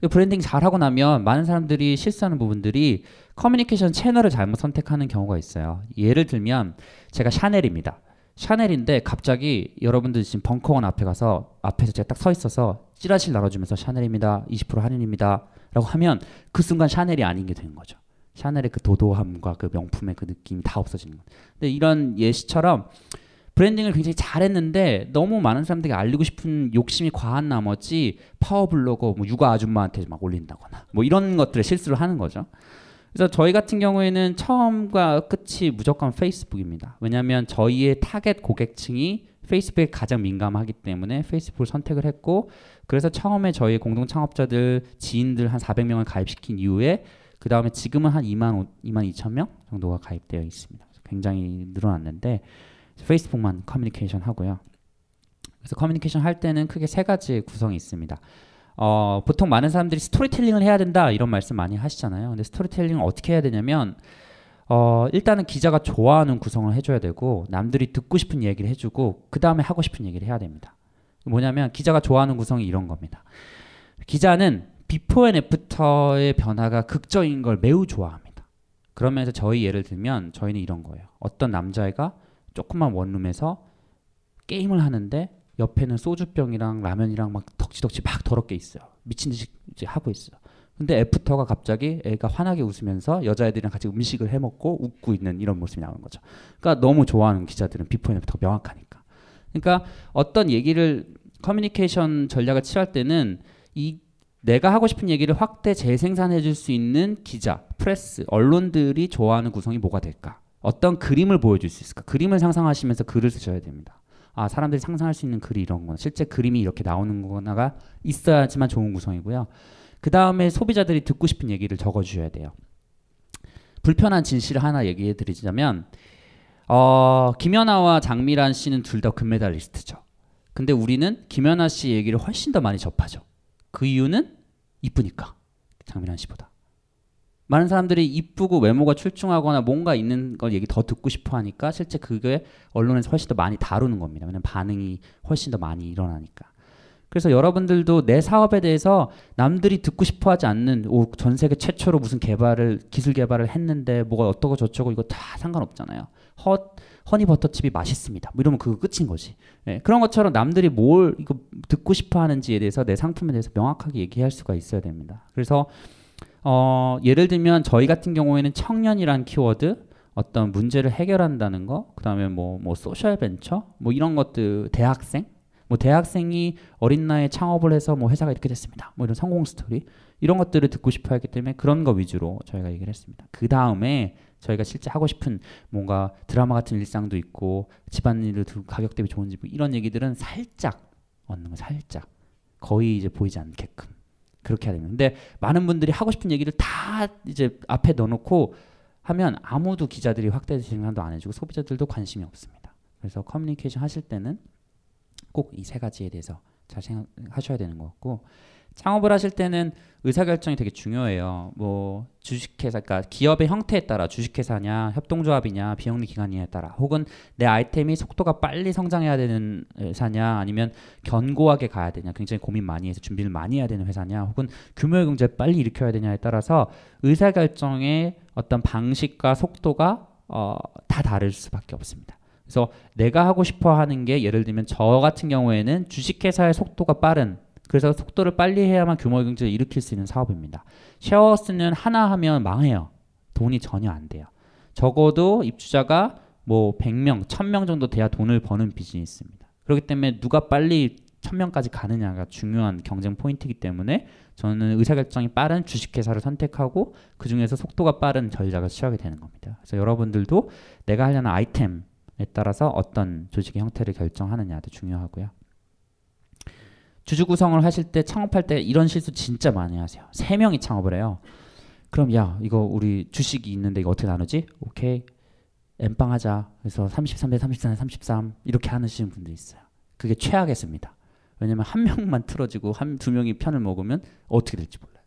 브랜딩 잘하고 나면 많은 사람들이 실수하는 부분들이 커뮤니케이션 채널을 잘못 선택하는 경우가 있어요. 예를 들면 제가 샤넬입니다. 샤넬인데 갑자기 여러분들 지금 벙커원 앞에 가서 앞에서 제가 딱 서 있어서 찌라시를 나눠주면서 샤넬입니다. 20% 할인입니다. 라고 하면 그 순간 샤넬이 아닌 게 되는 거죠. 샤넬의 그 도도함과 그 명품의 그 느낌이 다 없어지는 거예요. 근데 이런 예시처럼 branding을 굉장히 잘했는데 너무 많은 사람들에게 알리고 싶은 욕심이 과한 나머지 power blogger 뭐 육아 아줌마한테 막 올린다거나 뭐 이런 것들을 실수를 하는 거죠. 그래서 저희 같은 경우에는 처음과 끝이 무조건 페이스북입니다. 왜냐하면 저희의 타겟 고객층이 페이스북에 가장 민감하기 때문에 페이스북을 선택을 했고 그래서 처음에 저희 공동 창업자들 지인들 한 400명을 가입시킨 이후에 그 다음에 지금은 한 2만 5, 2만 2천 명 정도가 가입되어 있습니다. 굉장히 늘어났는데 페이스북만 커뮤니케이션 하고요. 그래서 커뮤니케이션 할 때는 크게 세 가지 구성이 있습니다. 어, 보통 많은 사람들이 storytelling을 해야 된다 이런 말씀 많이 하시잖아요. 근데 storytelling을 어떻게 해야 되냐면 어, 일단은 기자가 좋아하는 구성을 해줘야 되고 남들이 듣고 싶은 얘기를 해주고 그 다음에 하고 싶은 얘기를 해야 됩니다. 뭐냐면 기자가 좋아하는 구성이 이런 겁니다. 기자는 비포 앤 애프터의 변화가 극적인 걸 매우 좋아합니다. 그러면서 저희 예를 들면 저희는 이런 거예요. 어떤 남자애가 조그만 원룸에서 게임을 하는데 옆에는 소주병이랑 라면이랑 막 덕지덕지 막 더럽게 있어요. 미친 듯이 하고 있어요. 근데 after가 갑자기 애가 환하게 웃으면서 여자애들이랑 같이 음식을 해 먹고 웃고 있는 이런 모습이 나오는 거죠. 그러니까 너무 좋아하는 기자들은 before and after가 명확하니까. 그러니까 어떤 얘기를 커뮤니케이션 전략을 취할 때는 이 내가 하고 싶은 얘기를 확대 재생산해 줄 수 있는 기자, 프레스, 언론들이 좋아하는 구성이 뭐가 될까? 어떤 그림을 보여줄 수 있을까? 그림을 상상하시면서 글을 쓰셔야 됩니다. 아, 사람들이 상상할 수 있는 글이 이런 거나 실제 그림이 이렇게 나오는 거나가 있어야지만 좋은 구성이고요. 그 다음에 소비자들이 듣고 싶은 얘기를 적어주셔야 돼요. 불편한 진실을 하나 얘기해 드리자면, 어, 김연아와 장미란 씨는 둘 다 금메달리스트죠. 근데 우리는 김연아 씨 얘기를 훨씬 더 많이 접하죠. 그 이유는 이쁘니까. 장미란 씨보다. 많은 사람들이 이쁘고 외모가 출중하거나 뭔가 있는 걸 얘기 더 듣고 싶어 하니까 실제 그게 언론에서 훨씬 더 많이 다루는 겁니다. 왜냐면 반응이 훨씬 더 많이 일어나니까. 그래서 여러분들도 내 사업에 대해서 남들이 듣고 싶어 하지 않는 오, 전 세계 최초로 무슨 개발을 기술 개발을 했는데 뭐가 어떠고 저쩌고 이거 다 상관없잖아요. 허 허니 버터칩이 맛있습니다. 뭐 이러면 그거 끝인 거지. 예, 그런 것처럼 남들이 뭘 이거 듣고 싶어 하는지에 대해서 내 상품에 대해서 명확하게 얘기할 수가 있어야 됩니다. 그래서 어, 예를 들면 저희 같은 경우에는 청년이란 키워드, 어떤 문제를 해결한다는 거, 그다음에 뭐, 뭐 소셜 벤처, 뭐 이런 것들, 대학생, 뭐 대학생이 어린 나이에 창업을 해서 뭐 회사가 이렇게 됐습니다. 뭐 이런 성공 스토리 이런 것들을 듣고 싶어 하기 때문에 그런 거 위주로 저희가 얘기를 했습니다. 그 다음에 저희가 실제 하고 싶은 뭔가 드라마 같은 일상도 있고 집안일을 두고 가격 대비 좋은 집 이런 얘기들은 살짝 얹는 거 살짝 거의 이제 보이지 않게끔 그렇게 해야 됩니다. 근데 많은 분들이 하고 싶은 얘기를 다 이제 앞에 넣어놓고 하면 아무도 기자들이 확대 진행도 안 해주고 소비자들도 관심이 없습니다. 그래서 커뮤니케이션 하실 때는 꼭 이 세 가지에 대해서 잘 생각하셔야 되는 것 같고 창업을 하실 때는 의사결정이 되게 중요해요. 뭐 주식회사, 그러니까 기업의 형태에 따라 주식회사냐, 협동조합이냐, 비영리 기관이냐에 따라, 혹은 내 아이템이 속도가 빨리 성장해야 되는 회사냐, 아니면 견고하게 가야 되냐, 굉장히 고민 많이 해서 준비를 많이 해야 되는 회사냐, 혹은 규모의 경제를 빨리 일으켜야 되냐에 따라서 의사결정의 어떤 방식과 속도가 어, 다 다를 수밖에 없습니다. 그래서 내가 하고 싶어 하는 게 예를 들면 저 같은 경우에는 주식회사의 속도가 빠른 그래서 속도를 빨리 해야만 규모 경제를 일으킬 수 있는 사업입니다. 쉐어스는 하나 하면 망해요. 돈이 전혀 안 돼요. 적어도 입주자가 뭐 100명, 1000명 정도 돼야 돈을 버는 비즈니스입니다. 그렇기 때문에 누가 빨리 1000명까지 가느냐가 중요한 경쟁 포인트이기 때문에 저는 의사결정이 빠른 주식회사를 선택하고 그 중에서 속도가 빠른 전략을 취하게 되는 겁니다. 그래서 여러분들도 내가 하려는 아이템에 따라서 어떤 조직의 형태를 결정하느냐도 중요하고요. 주주 구성을 하실 때 창업할 때 이런 실수 진짜 많이 하세요. 세 명이 창업을 해요. 그럼 야 이거 우리 주식이 있는데 이거 어떻게 나누지? 오케이 엠빵 하자. 그래서 33대 33대 33 이렇게 하시는 분들 있어요. 그게 최악이습니다 왜냐면 한 명만 틀어지고 한 두 명이 편을 먹으면 어떻게 될지 몰라요.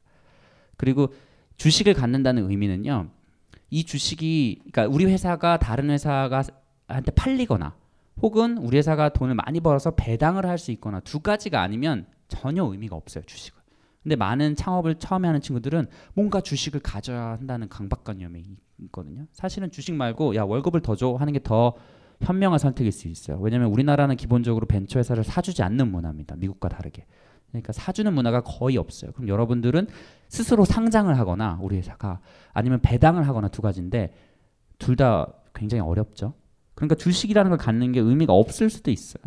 그리고 주식을 갖는다는 의미는요. 이 주식이 그러니까 우리 회사가 다른 회사가 한테 팔리거나 혹은 우리 회사가 돈을 많이 벌어서 배당을 할 수 있거나 두 가지가 아니면 전혀 의미가 없어요 주식은. 근데 많은 창업을 처음에 하는 친구들은 뭔가 주식을 가져야 한다는 강박관념이 있거든요. 사실은 주식 말고 야 월급을 더 줘 하는 게 더 현명한 선택일 수 있어요. 왜냐하면 우리나라는 기본적으로 벤처 회사를 사주지 않는 문화입니다. 미국과 다르게. 그러니까 사주는 문화가 거의 없어요. 그럼 여러분들은 스스로 상장을 하거나 우리 회사가 아니면 배당을 하거나 두 가지인데 둘 다 굉장히 어렵죠. 그러니까 주식이라는 걸 갖는 게 의미가 없을 수도 있어요.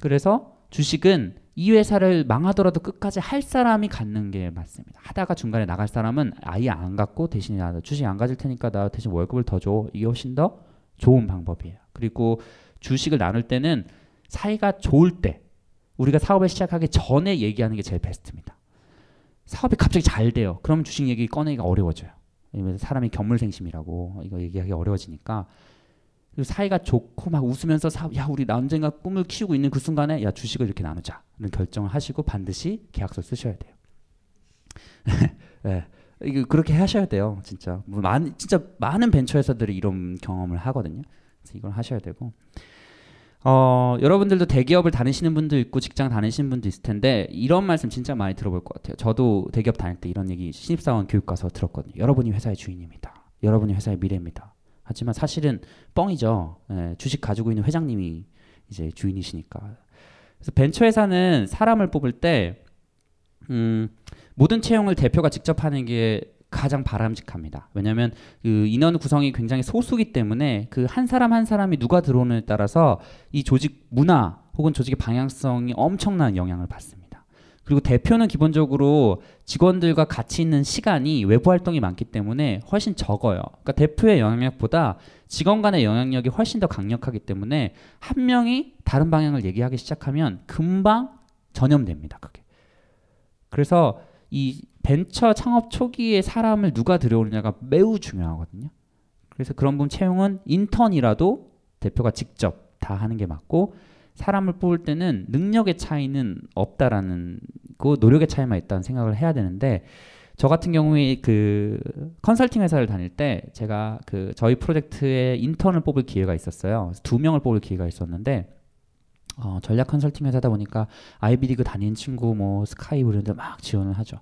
그래서 주식은 이 회사를 망하더라도 끝까지 할 사람이 갖는 게 맞습니다. 하다가 중간에 나갈 사람은 아예 안 갖고 대신에 나 주식 안 가질 테니까 나 대신 월급을 더 줘. 이게 훨씬 더 좋은 방법이에요. 그리고 주식을 나눌 때는 사이가 좋을 때 우리가 사업을 시작하기 전에 얘기하는 게 제일 베스트입니다. 사업이 갑자기 잘 돼요. 그럼 주식 얘기 꺼내기가 어려워져요. 왜냐면 사람이 견물생심이라고 이거 얘기하기 어려워지니까 그 사이가 좋고 막 웃으면서 사, 야 우리 언젠가 꿈을 키우고 있는 그 순간에 야 주식을 이렇게 나누자 이런 결정을 하시고 반드시 계약서 쓰셔야 돼요. [laughs] 네. 그렇게 하셔야 돼요, 진짜. 뭐 많, 진짜 많은 벤처 회사들이 이런 경험을 하거든요. 그래서 이걸 하셔야 되고. 어, 여러분들도 대기업을 다니시는 분도 있고 직장 다니시는 분도 있을 텐데 이런 말씀 진짜 많이 들어볼 것 같아요. 저도 대기업 다닐 때 이런 얘기 신입사원 교육 가서 들었거든요. 여러분이 회사의 주인입니다. 여러분이 회사의 미래입니다. 하지만 사실은 뻥이죠. 예, 주식 가지고 있는 회장님이 이제 주인이시니까. 그래서 벤처 회사는 사람을 뽑을 때 음, 모든 채용을 대표가 직접 하는 게 가장 바람직합니다. 왜냐하면 그 인원 구성이 굉장히 소수기 때문에 그 한 사람 한 사람이 누가 들어오느냐에 따라서 이 조직 문화 혹은 조직의 방향성이 엄청난 영향을 받습니다. 그리고 대표는 기본적으로 직원들과 같이 있는 시간이 외부 활동이 많기 때문에 훨씬 적어요. 그러니까 대표의 영향력보다 직원 간의 영향력이 훨씬 더 강력하기 때문에 한 명이 다른 방향을 얘기하기 시작하면 금방 전염됩니다. 그게. 그래서 이 벤처 창업 초기에 사람을 누가 들여오느냐가 매우 중요하거든요. 그래서 그런 분 채용은 인턴이라도 대표가 직접 다 하는 게 맞고 사람을 뽑을 때는 능력의 차이는 없다라는 그 노력의 차이만 있다는 생각을 해야 되는데 저 같은 경우에 그 컨설팅 회사를 다닐 때 제가 그 저희 프로젝트에 인턴을 뽑을 기회가 있었어요. 두 명을 뽑을 기회가 있었는데 어, 전략 컨설팅 회사다 보니까 아이비리그 다닌 친구 뭐 스카이 이런 데막 지원을 하죠.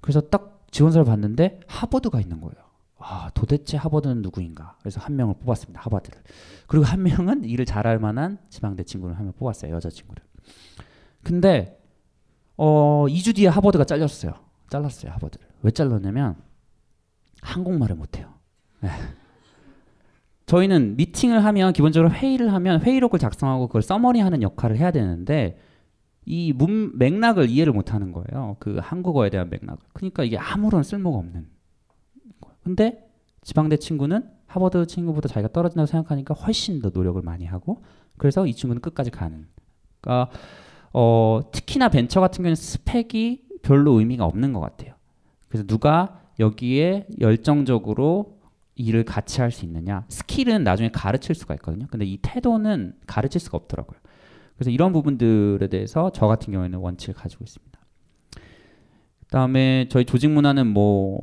그래서 딱 지원서를 봤는데 하버드가 있는 거예요. 아, 도대체 하버드는 누구인가? 그래서 한 명을 뽑았습니다. 하버드를. 그리고 한 명은 일을 잘할 만한 지방대 친구를 한 명 뽑았어요. 여자친구를. 근데 어, 2주 뒤에 하버드가 잘렸어요. 잘랐어요. 하버드를. 왜 잘랐냐면 한국말을 못 해요. 네. 저희는 미팅을 하면 기본적으로 회의를 하면 회의록을 작성하고 그걸 서머리하는 역할을 해야 되는데 이 문, 맥락을 이해를 못하는 거예요. 그 한국어에 대한 맥락을. 그러니까 이게 아무런 쓸모가 없는 근데 지방대 친구는 하버드 친구보다 자기가 떨어진다고 생각하니까 훨씬 더 노력을 많이 하고 그래서 이 친구는 끝까지 가는. 그러니까 어, 특히나 벤처 같은 경우는 스펙이 별로 의미가 없는 것 같아요. 그래서 누가 여기에 열정적으로 일을 같이 할 수 있느냐? 스킬은 나중에 가르칠 수가 있거든요. 근데 이 태도는 가르칠 수가 없더라고요. 그래서 이런 부분들에 대해서 저 같은 경우에는 원칙을 가지고 있습니다. 그다음에 저희 조직 문화는 뭐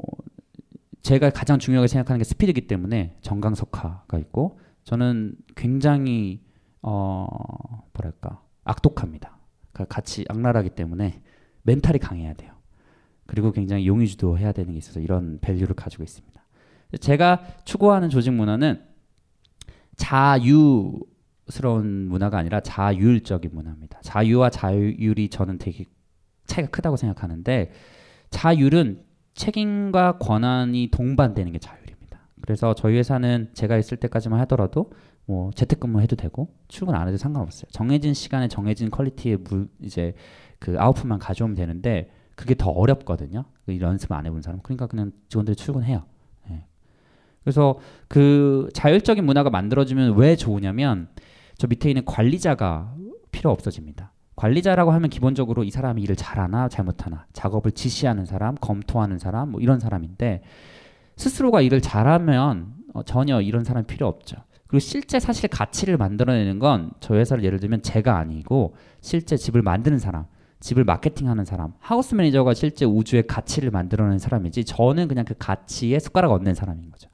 제가 가장 중요하게 생각하는 게 스피드이기 때문에 정강석화가 있고 저는 굉장히 어 뭐랄까 악독합니다. 그러니까 같이 악랄하기 때문에 멘탈이 강해야 돼요. 그리고 굉장히 용의주도 해야 되는 게 있어서 이런 밸류를 가지고 있습니다. 제가 추구하는 조직 문화는 자유스러운 문화가 아니라 자율적인 문화입니다. 자유와 자율이 저는 되게 차이가 크다고 생각하는데 자율은 책임과 권한이 동반되는 게 자율입니다. 그래서 저희 회사는 제가 있을 때까지만 하더라도 뭐 재택근무 해도 되고 출근 안 해도 상관없어요. 정해진 시간에 정해진 퀄리티의 물 이제 그 아웃풋만 가져오면 되는데 그게 더 어렵거든요. 연습 안 해본 사람. 그러니까 그냥 직원들이 출근해요. 네. 그래서 그 자율적인 문화가 만들어지면 왜 좋으냐면 저 밑에 있는 관리자가 필요 없어집니다. 관리자라고 하면 기본적으로 이 사람이 일을 잘하나 잘못하나 작업을 지시하는 사람, 검토하는 사람 뭐 이런 사람인데 스스로가 일을 잘하면 어, 전혀 이런 사람 필요 없죠. 그리고 실제 사실 가치를 만들어내는 건 저희 회사를 예를 들면 제가 아니고 실제 집을 만드는 사람, 집을 마케팅하는 사람, 하우스 매니저가 실제 우주의 가치를 만들어내는 사람이지 저는 그냥 그 가치에 숟가락 얹는 사람인 거죠.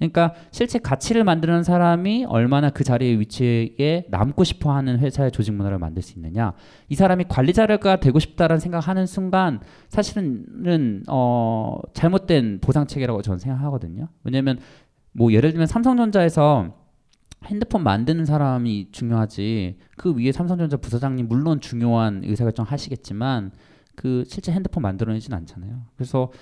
그러니까 실제 가치를 만드는 사람이 얼마나 그 자리에 위치에 남고 싶어 하는 회사의 조직 문화를 만들 수 있느냐. 이 사람이 관리자가 되고 싶다라는 생각하는 순간 사실은 어 잘못된 보상 체계라고 저는 생각하거든요. 왜냐면 뭐 예를 들면 삼성전자에서 핸드폰 만드는 사람이 중요하지 그 위에 삼성전자 부사장님 물론 중요한 의사결정 하시겠지만 그 실제 핸드폰 만들어내진 않잖아요. 그래서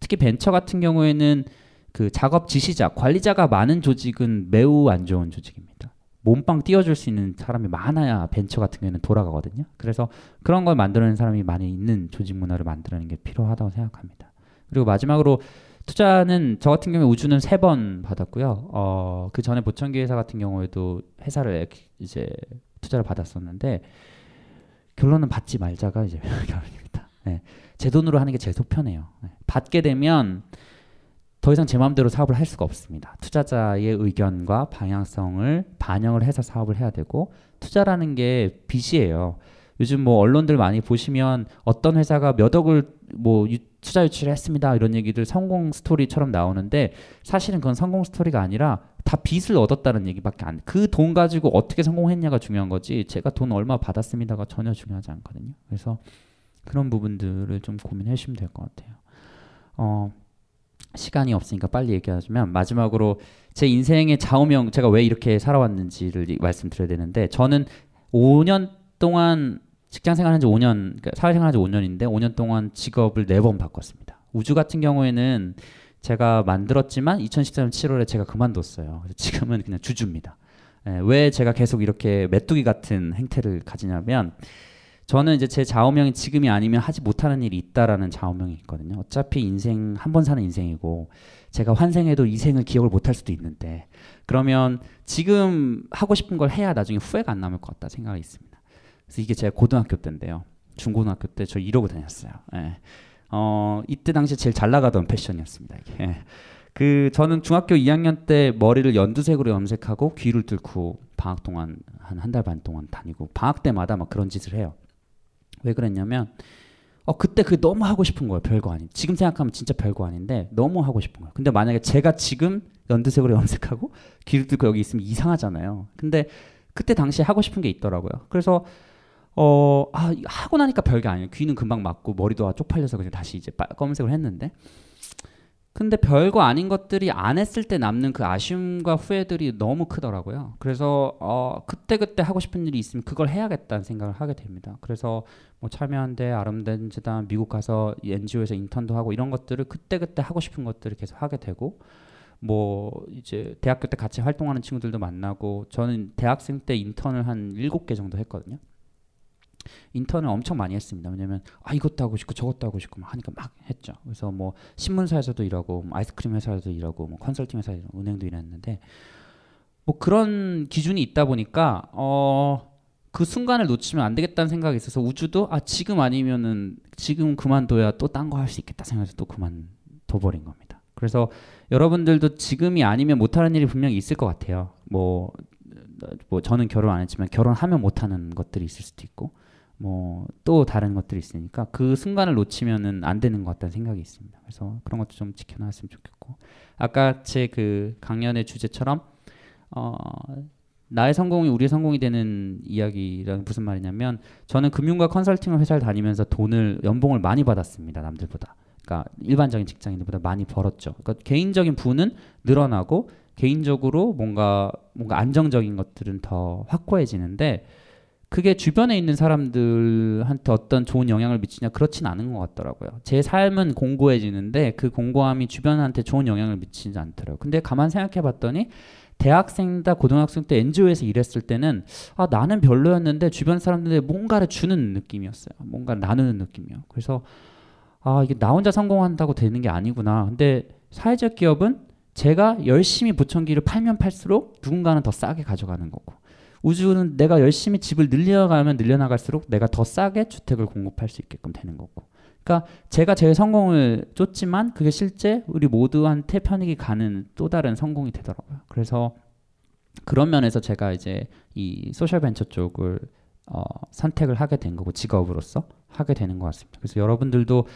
특히 벤처 같은 경우에는 그 작업 지시자, 관리자가 많은 조직은 매우 안 좋은 조직입니다. 몸빵 띄워줄 수 있는 사람이 많아야 벤처 같은 경우에는 돌아가거든요. 그래서 그런 걸 만들어내는 사람이 많이 있는 조직 문화를 만들어내는 게 필요하다고 생각합니다. 그리고 마지막으로 투자는 저 같은 경우에 우주는 세 번 받았고요. 어, 그 전에 보청기 회사 같은 경우에도 회사를 이제 투자를 받았었는데 결론은 받지 말자가 이제 [laughs] 결론입니다. 네. 제 돈으로 하는 게 제일 속편해요. 네. 받게 되면 더 이상 제 마음대로 사업을 할 수가 없습니다. 투자자의 의견과 방향성을 반영을 해서 사업을 해야 되고 투자라는 게 빚이에요. 요즘 뭐 언론들 많이 보시면 어떤 회사가 몇 억을 뭐 투자 유치를 했습니다 이런 얘기들 성공 스토리처럼 나오는데 사실은 그건 성공 스토리가 아니라 다 빚을 얻었다는 얘기밖에 안. 그 돈 가지고 어떻게 성공했냐가 중요한 거지. 제가 돈 얼마 받았습니다가 전혀 중요하지 않거든요. 그래서 그런 부분들을 좀 고민해 주시면 될 것 같아요. 어, 시간이 없으니까 빨리 얘기하자면 마지막으로 제 인생의 좌우명 제가 왜 이렇게 살아왔는지를 말씀드려야 되는데 저는 5년 동안 직장 생활한 지 5년, 그러니까 사회 생활 한 지 5년인데 5년 동안 직업을 4번 바꿨습니다. 우주 같은 경우에는 제가 만들었지만 2013년 7월에 제가 그만뒀어요. 지금은 그냥 주주입니다. 예, 왜 제가 계속 이렇게 메뚜기 같은 행태를 가지냐면 저는 이제 제 좌우명이 지금이 아니면 하지 못하는 일이 있다라는 좌우명이 있거든요. 어차피 인생 한 번 사는 인생이고 제가 환생해도 이 생을 기억을 못할 수도 있는데 그러면 지금 하고 싶은 걸 해야 나중에 후회가 안 남을 것 같다 생각이 있습니다. 그래서 이게 제가 고등학교 때인데요. 중고등학교 때 저 이러고 다녔어요. 예. 어, 이때 당시에 제일 잘 나가던 패션이었습니다. 이게. 예. 그 저는 중학교 2학년 때 머리를 연두색으로 염색하고 귀를 뚫고 방학 동안 한 한 달 반 동안 다니고 방학 때마다 막 그런 짓을 해요. 왜 그랬냐면 어 그때 그 너무 하고 싶은 거예요. 별거 아닌. 지금 생각하면 진짜 별거 아닌데 너무 하고 싶은 거예요. 근데 만약에 제가 지금 연두색으로 [laughs] 염색하고 귀를 뚫고 여기 있으면 이상하잖아요. 근데 그때 당시에 하고 싶은 게 있더라고요. 그래서 어, 아, 하고 나니까 별게 아니에요. 귀는 금방 맞고 머리도 쪽팔려서 그냥 다시 이제 검은색을 했는데. 근데 별거 아닌 것들이 안 했을 때 남는 그 아쉬움과 후회들이 너무 크더라고요. 그래서 어, 그때 그때 하고 싶은 일이 있으면 그걸 해야겠다는 생각을 하게 됩니다. 그래서 뭐 참여한대, 아름다운 재단, 미국 가서 NGO에서 인턴도 하고 이런 것들을 그때 그때 하고 싶은 것들을 계속 하게 되고 뭐 이제 대학교 때 같이 활동하는 친구들도 만나고 저는 대학생 때 인턴을 한 일곱 개 정도 했거든요. 인턴을 엄청 많이 했습니다. 왜냐면 아 이것도 하고 싶고 저것도 하고 싶고 막 하니까 막 했죠. 그래서 뭐 신문사에서도 일하고 뭐 아이스크림 회사에도 일하고 뭐 컨설팅 회사, 은행도 일했는데 뭐 그런 기준이 있다 보니까 어. 그 순간을 놓치면 안 되겠다는 생각이 있어서 우주도 아 지금 아니면은 지금 그만둬야 또 딴 거 할 수 있겠다 생각해서 또 그만둬 버린 겁니다. 그래서 여러분들도 지금이 아니면 못하는 일이 분명히 있을 것 같아요. 뭐, 뭐 저는 결혼 안 했지만 결혼하면 못하는 것들이 있을 수도 있고 뭐 또 다른 것들이 있으니까 그 순간을 놓치면은 안 되는 것 같다는 생각이 있습니다. 그래서 그런 것도 좀 지켜나갔으면 좋겠고. 아까 제 그 강연의 주제처럼 어 나의 성공이 우리의 성공이 되는 이야기랑 무슨 말이냐면 저는 금융과 컨설팅을 회사를 다니면서 돈을 연봉을 많이 받았습니다 남들보다. 그러니까 일반적인 직장인들보다 많이 벌었죠. 그러니까 개인적인 부는 늘어나고 개인적으로 뭔가 뭔가 안정적인 것들은 더 확고해지는데 그게 주변에 있는 사람들한테 어떤 좋은 영향을 미치냐 그렇진 않은 것 같더라고요. 제 삶은 공고해지는데 그 공고함이 주변한테 좋은 영향을 미치지 않더라고요. 근데 가만 생각해봤더니 대학생이다 고등학생 때 NGO에서 일했을 때는 아 나는 별로였는데 주변 사람들에 뭔가를 주는 느낌이었어요. 뭔가 나누는 느낌이요. 그래서 아 이게 나 혼자 성공한다고 되는 게 아니구나. 근데 사회적 기업은 제가 열심히 보청기를 팔면 팔수록 누군가는 더 싸게 가져가는 거고 우주는 내가 열심히 집을 늘려가면 늘려나갈수록 내가 더 싸게 주택을 공급할 수 있게끔 되는 거고. 그러니까 제가 제 성공을 쫓지만 그게 실제 우리 모두한테 편익이 가는 또 다른 성공이 되더라고요. 그래서 그런 면에서 제가 이제 이 소셜 벤처 쪽을 어, 선택을 하게 된 거고 직업으로서 하게 되는 것 같습니다. 그래서 여러분들도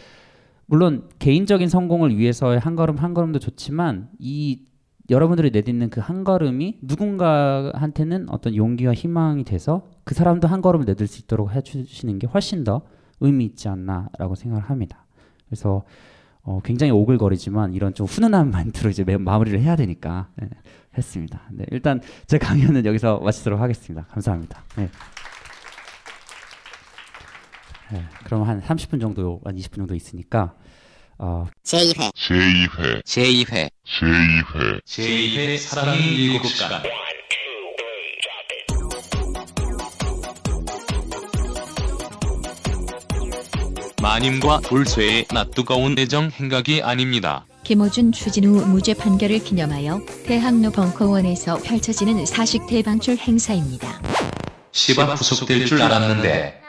물론 개인적인 성공을 위해서의 한 걸음 한 걸음도 좋지만 이 여러분들이 내딛는 그 한 걸음이 누군가한테는 어떤 용기와 희망이 돼서 그 사람도 한 걸음을 내딜 수 있도록 해주시는 게 훨씬 더 의미 있지 않나라고 생각을 합니다. 그래서 어, 굉장히 오글거리지만 이런 좀 훈훈한 멘트로 이제 매- 마무리를 해야 되니까 네, 했습니다. 네, 일단 제 강연은 여기서 마치도록 하겠습니다. 감사합니다. 네. 네, 그럼 한 30분 정도, 한 20분 정도 있으니까 어, 제2회. 제2회. 제2회. 제2회. 제2회 사랑이 일곱 시간. 마님과 돌쇠의 낮 뜨거운 애정 행각이 아닙니다. 김호준 추진우 무죄 판결을 기념하여 대학로 벙커원에서 펼쳐지는 사식 대방출 행사입니다. 시바 후속될 줄 알았는데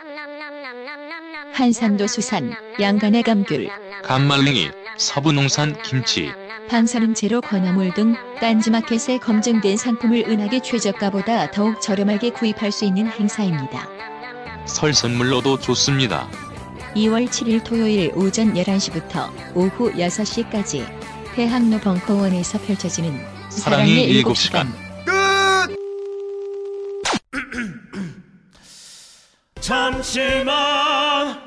한산도 수산, 양간의 감귤, 감말랭이, 서부농산 김치, 방사능 제로 건어물 등 딴지마켓에 검증된 상품을 은하계 최저가보다 더욱 저렴하게 구입할 수 있는 행사입니다. 설 선물로도 좋습니다. 2월 7일 토요일 오전 11시부터 오후 6시까지 대학로 벙커원에서 펼쳐지는 사랑의 일곱 시간. [clears throat] 잠시만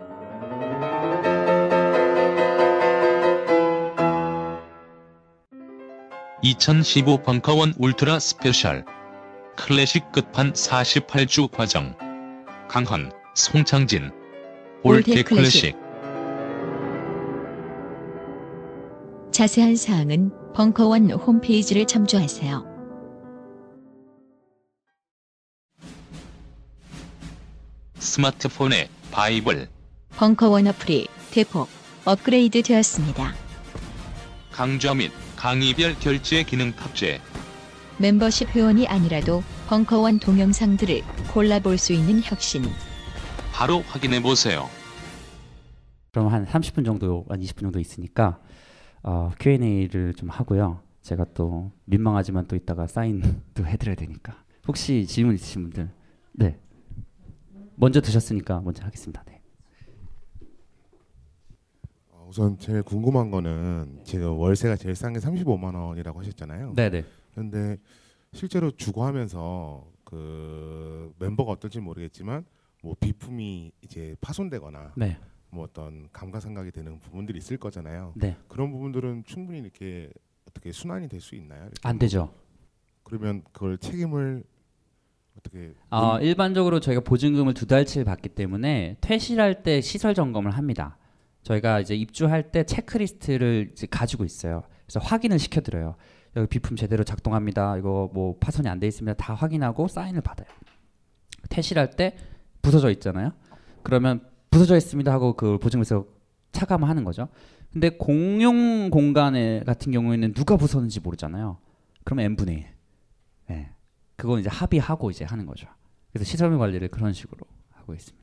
(2015) 벙커원 Ultra Special. 클래식 끝판 48주 과정. 강헌, 송창진. Old 클래식. 자세한 사항은 벙커원 홈페이지를 참조하세요. 스마트폰에 바이블. 벙커원 어플이 대폭 업그레이드 되었습니다. 강좌 및 강의별 결제 기능 탑재. 멤버십 회원이 아니라도 벙커원 동영상들을 골라볼 수 있는 혁신. 바로 확인해 보세요. 그럼 한 30분 정도, 한 20분 정도 있으니까 어, Q&A를 좀 하고요. 제가 또 민망하지만 또 이따가 사인도 [laughs] 해드려야 되니까. 혹시 질문 있으신 분들? 네. 먼저 드셨으니까 먼저 하겠습니다. 네. 어, 우선 제일 궁금한 거는 제가 월세가 제일 싼 게 35만 원이라고 하셨잖아요. 네네. 근데 실제로 주거하면서 그 멤버가 어떨지 모르겠지만 뭐 비품이 이제 파손되거나 네. 뭐 어떤 감가상각이 되는 부분들이 있을 거잖아요. 네. 그런 부분들은 충분히 이렇게 어떻게 순환이 될 수 있나요? 안뭐 되죠. 그러면 그걸 책임을 어떻게 어, 음, 일반적으로 저희가 보증금을 두 달치를 받기 때문에 퇴실할 때 시설 점검을 합니다. 저희가 이제 입주할 때 체크리스트를 이제 가지고 있어요. 그래서 확인을 시켜드려요. 여기 비품 제대로 작동합니다. 이거 뭐 파손이 안 돼 있습니다. 다 확인하고 사인을 받아요. 퇴실할 때 부서져 있잖아요. 그러면 부서져 있습니다 하고 그 보증금에서 차감하는 거죠. 근데 공용 공간에 같은 경우에는 누가 부서는지 모르잖아요. 그러면 n 분의 1. 네. 그건 이제 합의하고 이제 하는 거죠. 그래서 시설물 관리를 그런 식으로 하고 있습니다.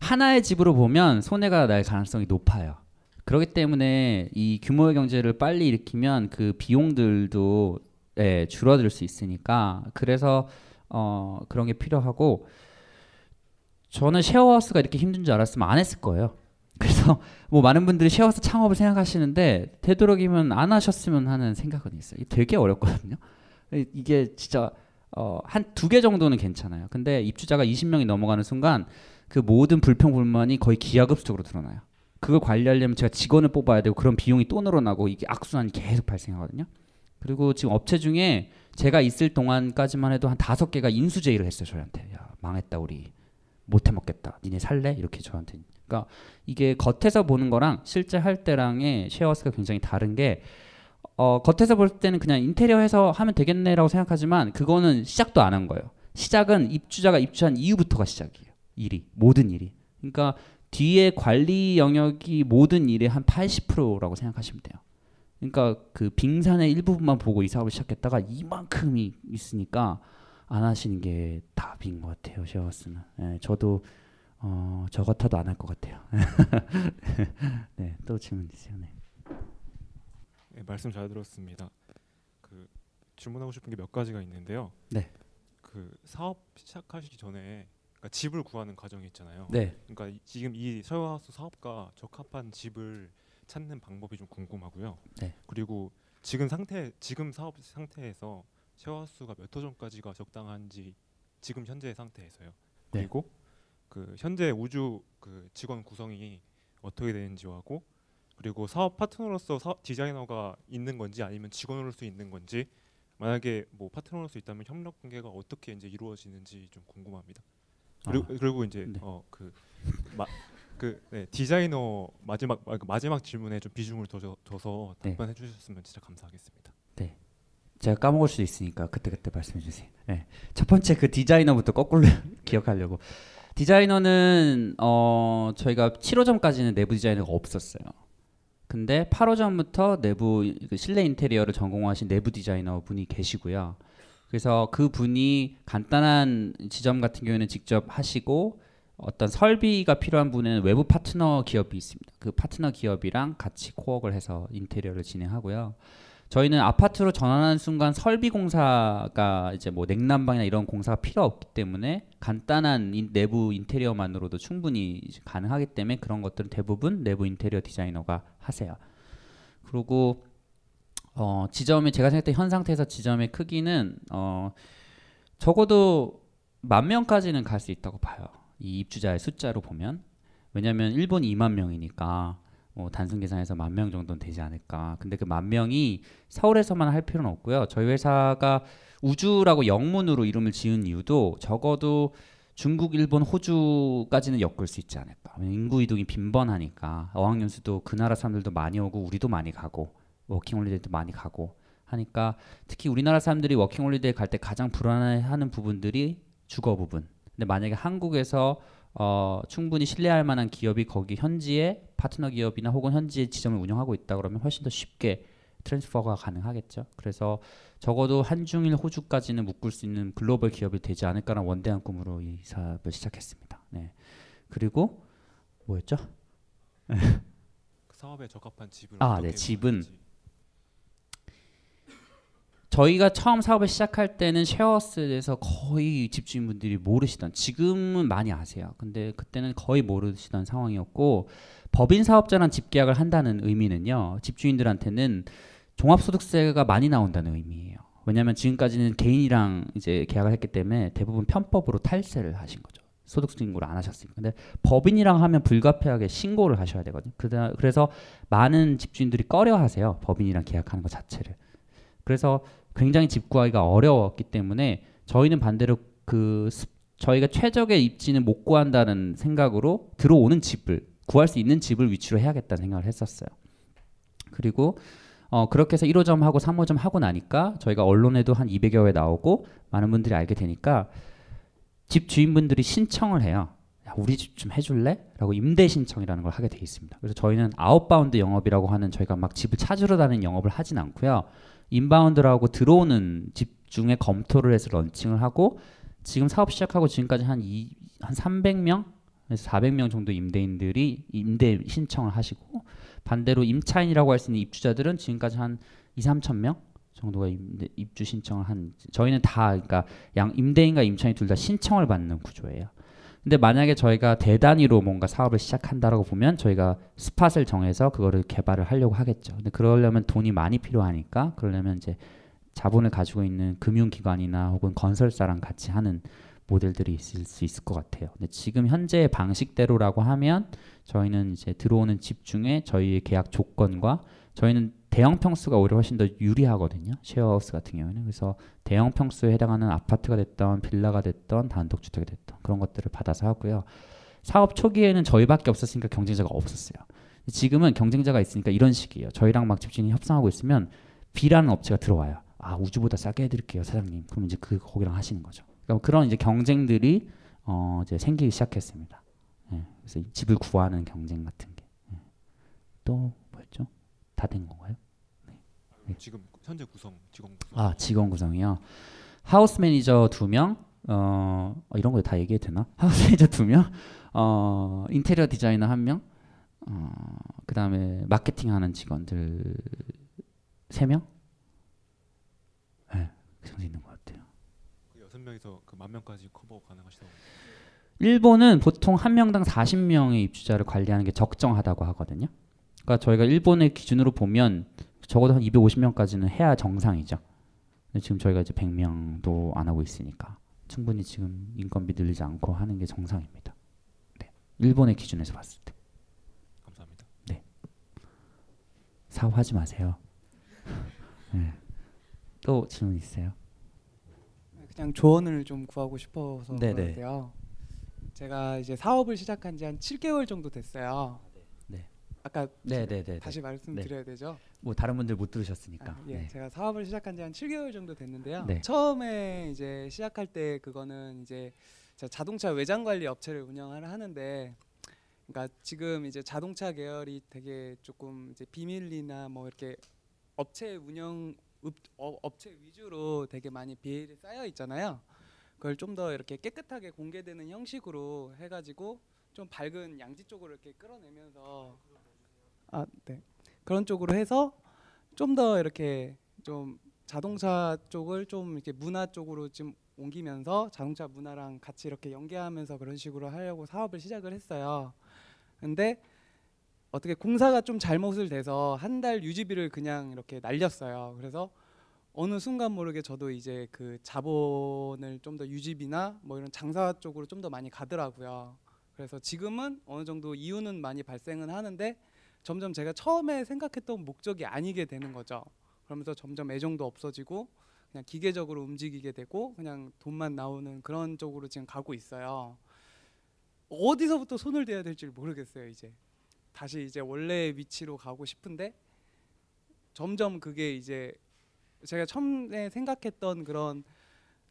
하나의 집으로 보면 손해가 날 가능성이 높아요. 그렇기 때문에 이 규모의 경제를 빨리 일으키면 그 비용들도 예, 줄어들 수 있으니까 그래서 어, 그런 게 필요하고 저는 쉐어하우스가 이렇게 힘든 줄 알았으면 안 했을 거예요. [laughs] 그래서 뭐 많은 분들이 쉐어하우스 창업을 생각하시는데 되도록이면 안 하셨으면 하는 생각은 있어요. 되게 어렵거든요. 이- 이게 진짜 어, 한 두 개 정도는 괜찮아요. 근데 입주자가 20명이 넘어가는 순간 그 모든 불평 불만이 거의 기하급수적으로 드러나요. 그걸 관리하려면 제가 직원을 뽑아야 되고 그런 비용이 또 늘어나고 이게 악순환이 계속 발생하거든요. 그리고 지금 업체 중에 제가 있을 동안까지만 해도 한 다섯 개가 인수 제의를 했어요 저희한테. 야 망했다 우리 못 해 먹겠다. 니네 살래? 이렇게 저한테. 그러니까 이게 겉에서 보는 거랑 실제 할 때랑의 쉐어스가 굉장히 다른 게 어, 겉에서 볼 때는 그냥 인테리어 해서 하면 되겠네라고 생각하지만 그거는 시작도 안 한 거예요. 시작은 입주자가 입주한 이후부터가 시작이에요. 일이 모든 일이. 그러니까 뒤에 관리 영역이 모든 일의 한 80%라고 생각하시면 돼요. 그러니까 그 빙산의 일부분만 보고 이 사업을 시작했다가 이만큼이 있으니까 안 하시는 게 답인 것 같아요. 쉐어스는. 예, 저도 어, 저 같아도 안 할 것 같아요. [laughs] 네, 또 질문 있으세요? 네. 네, 말씀 잘 들었습니다. 그 질문하고 싶은 게 몇 가지가 있는데요. 네. 그 사업 시작하시기 전에 그러니까 집을 구하는 과정이 있잖아요. 네. 그러니까 이- 지금 이 쉐어하우스 사업과 적합한 집을 찾는 방법이 좀 궁금하고요. 네. 그리고 지금 상태 지금 사업 상태에서 쉐어하우스가 몇 호 전까지가 적당한지 지금 현재 상태에서요. 네. 그리고 그 현재 우주 그 직원 구성이 어떻게 되는지 하고 그리고 사업 파트너로서 사업 디자이너가 있는 건지 아니면 직원으로서 있는 건지 만약에 뭐 파트너로서 있다면 협력 관계가 어떻게 이제 이루어지는지 좀 궁금합니다. 그리고 아, 그리고 이제 네. 어그 그 네, 디자이너 마지막 아, 그 마지막 질문에 좀 비중을 둬서, 둬서 네. 답변해 주셨으면 진짜 감사하겠습니다. 네. 제가 까먹을 수도 있으니까 그때 그때 말씀해 주세요. 네. 첫 번째 그 디자이너부터 거꾸로 [laughs] 기억하려고. 디자이너는 어 저희가 7호점까지는 내부 디자이너가 없었어요. 근데 8호점부터 내부 그 실내 인테리어를 전공하신 내부 디자이너 분이 계시고요. 그래서 그 분이 간단한 지점 같은 경우에는 직접 하시고 어떤 설비가 필요한 분은 외부 파트너 기업이 있습니다. 그 파트너 기업이랑 같이 코업을 해서 인테리어를 진행하고요. 저희는 아파트로 전환하는 순간 설비 공사가 이제 뭐 냉난방이나 이런 공사가 필요 없기 때문에 간단한 인- 내부 인테리어만으로도 충분히 가능하기 때문에 그런 것들은 대부분 내부 인테리어 디자이너가 하세요. 그리고 어, 지점이 제가 생각할 때 현 상태에서 지점의 크기는 어, 적어도 만 명까지는 갈 수 있다고 봐요. 이 입주자의 숫자로 보면 왜냐하면 일본 2만 명이니까 뭐 단순 계산해서 만 명 정도는 되지 않을까. 근데 그 만 명이 서울에서만 할 필요는 없고요. 저희 회사가 우주라고 영문으로 이름을 지은 이유도 적어도 중국, 일본, 호주까지는 엮을 수 있지 않을까. 인구 이동이 빈번하니까 어학연수도 그 나라 사람들도 많이 오고 우리도 많이 가고 워킹홀리데이도 많이 가고 하니까 특히 우리나라 사람들이 워킹홀리데이 갈 때 가장 불안해하는 부분들이 주거 부분. 근데 만약에 한국에서 어, 충분히 신뢰할 만한 기업이 거기 현지에 파트너 기업이나 혹은 현지에 지점을 운영하고 있다 그러면 훨씬 더 쉽게 transfer가 가능하겠죠. 그래서 적어도 한중일 호주까지는 묶을 수 있는 글로벌 기업이 되지 않을까라는 원대한 꿈으로 이 사업을 시작했습니다. 네. 그리고 뭐였죠? 그 사업에 적합한 집을 아, 네, 집은 저희가 처음 사업을 시작할 때는 쉐어하우스에서 거의 집주인분들이 모르시던 지금은 많이 아세요. 근데 그때는 거의 모르시던 상황이었고 법인 사업자랑 집계약을 한다는 의미는요. 집주인들한테는 종합소득세가 많이 나온다는 의미예요. 왜냐하면 지금까지는 개인이랑 이제 계약을 했기 때문에 대부분 편법으로 탈세를 하신 거죠. 소득 신고를 안 하셨으니까. 근데 법인이랑 하면 불가피하게 신고를 하셔야 되거든요. 그래서 많은 집주인들이 꺼려 하세요. 법인이랑 계약하는 것 자체를. 그래서 굉장히 집 구하기가 어려웠기 때문에 저희는 반대로 그 습- 저희가 최적의 입지는 못 구한다는 생각으로 들어오는 집을 구할 수 있는 집을 위치로 해야겠다는 생각을 했었어요. 그리고 어, 그렇게 해서 1호점 하고 3호점 하고 나니까 저희가 언론에도 한 200여 회 나오고 많은 분들이 알게 되니까 집 주인분들이 신청을 해요. 야, 우리 집 좀 해줄래? 라고 임대 신청이라는 걸 하게 돼 있습니다. 그래서 저희는 outbound 영업이라고 하는 저희가 막 집을 찾으러 다니는 영업을 하진 않고요. inbound라고 들어오는 집 중에 검토를 해서 런칭을 하고 지금 사업 시작하고 지금까지 한, 이, 한 300명? 에서 400명 정도 임대인들이 임대 신청을 하시고 반대로 임차인이라고 할 수 있는 입주자들은 지금까지 한 2, 3천 명 정도가 임대, 입주 신청을 한 저희는 다 그러니까 양 임대인과 임차인 둘 다 신청을 받는 구조예요. 근데 만약에 저희가 대단위로 뭔가 사업을 시작한다라고 보면 저희가 스팟을 정해서 그거를 개발을 하려고 하겠죠. 근데 그러려면 돈이 많이 필요하니까 그러려면 이제 자본을 가지고 있는 금융기관이나 혹은 건설사랑 같이 하는 모델들이 있을 수 있을 것 같아요. 근데 지금 현재의 방식대로라고 하면 저희는 이제 들어오는 집 중에 저희의 계약 조건과 저희는 대형 평수가 오히려 훨씬 더 유리하거든요. 쉐어하우스 같은 경우는 그래서 대형 평수에 해당하는 아파트가 됐던 빌라가 됐던 단독주택이 됐던 그런 것들을 받아서 하고요. 사업 초기에는 저희밖에 없었으니까 경쟁자가 없었어요. 지금은 경쟁자가 있으니까 이런 식이에요. 저희랑 막 집주인이 협상하고 있으면 B라는 업체가 들어와요. 아 우주보다 싸게 해드릴게요, 사장님. 그럼 이제 그 거기랑 하시는 거죠. 그러니까 그런 이제 경쟁들이 어 이제 생기기 시작했습니다. 예, 그래서 이 집을 구하는 경쟁 같은 게. 예. 또 뭐였죠? 다 된 건가요? 지금 현재 구성 직원 구성 아 직원 구성이요. 하우스 매니저 두 명, 어 어, 이런 거 다 얘기해도 되나? [laughs] 하우스 매니저 두 명, 어 인테리어 디자이너 한 명, 어 그다음에 마케팅 하는 직원들 세 명. 네, 그 정도 있는 것 같아요. 그 여섯 명에서 그 만 명까지 커버 가능하시다고. 일본은 보통 한 명당 40명의 입주자를 관리하는 게 적정하다고 하거든요. 그러니까 저희가 일본의 기준으로 보면 적어도 한 250명까지는 해야 정상이죠. 근데 지금 저희가 이제 100명도 안 하고 있으니까 충분히 지금 인건비 늘리지 않고 하는 게 정상입니다. 네. 일본의 기준에서 봤을 때. 감사합니다. 네. 사업하지 마세요. [laughs] 네. 또 질문 있어요? 그냥 조언을 좀 구하고 싶어서 네네. 그런데요. 제가 이제 사업을 시작한 지 한 7개월 정도 됐어요. 네. 아까 네, 네, 네, 다시 네. 말씀드려야 되죠. 뭐 다른 분들 못 들으셨으니까. 아, 예, 네. 제가 사업을 시작한 지 한 7개월 정도 됐는데요. 네. 처음에 이제 시작할 때 그거는 이제 자동차 외장 관리 업체를 운영을 하는데 그러니까 지금 이제 자동차 계열이 되게 조금 이제 비밀리나 뭐 이렇게 업체 운영 업, 어, 업체 위주로 되게 많이 비밀이 쌓여 있잖아요. 그걸 좀 더 이렇게 깨끗하게 공개되는 형식으로 해가지고 좀 밝은 양지 쪽으로 이렇게 끌어내면서 아 네. 그런 쪽으로 해서 좀 더 이렇게 좀 자동차 쪽을 좀 이렇게 문화 쪽으로 좀 옮기면서 자동차 문화랑 같이 이렇게 연계하면서 그런 식으로 하려고 사업을 시작을 했어요. 근데 어떻게 공사가 좀 잘못을 돼서 한 달 유지비를 그냥 이렇게 날렸어요. 그래서 어느 순간 모르게 저도 이제 그 자본을 좀 더 유지비나 뭐 이런 장사 쪽으로 좀 더 많이 가더라고요. 그래서 지금은 어느 정도 이유는 많이 발생은 하는데 점점 제가 처음에 생각했던 목적이 아니게 되는 거죠. 그러면서 점점 애정도 없어지고 그냥 기계적으로 움직이게 되고 그냥 돈만 나오는 그런 쪽으로 지금 가고 있어요. 어디서부터 손을 대야 될지 모르겠어요 이제 다시 이제 원래 위치로 가고 싶은데 점점 그게 이제 제가 처음에 생각했던 그런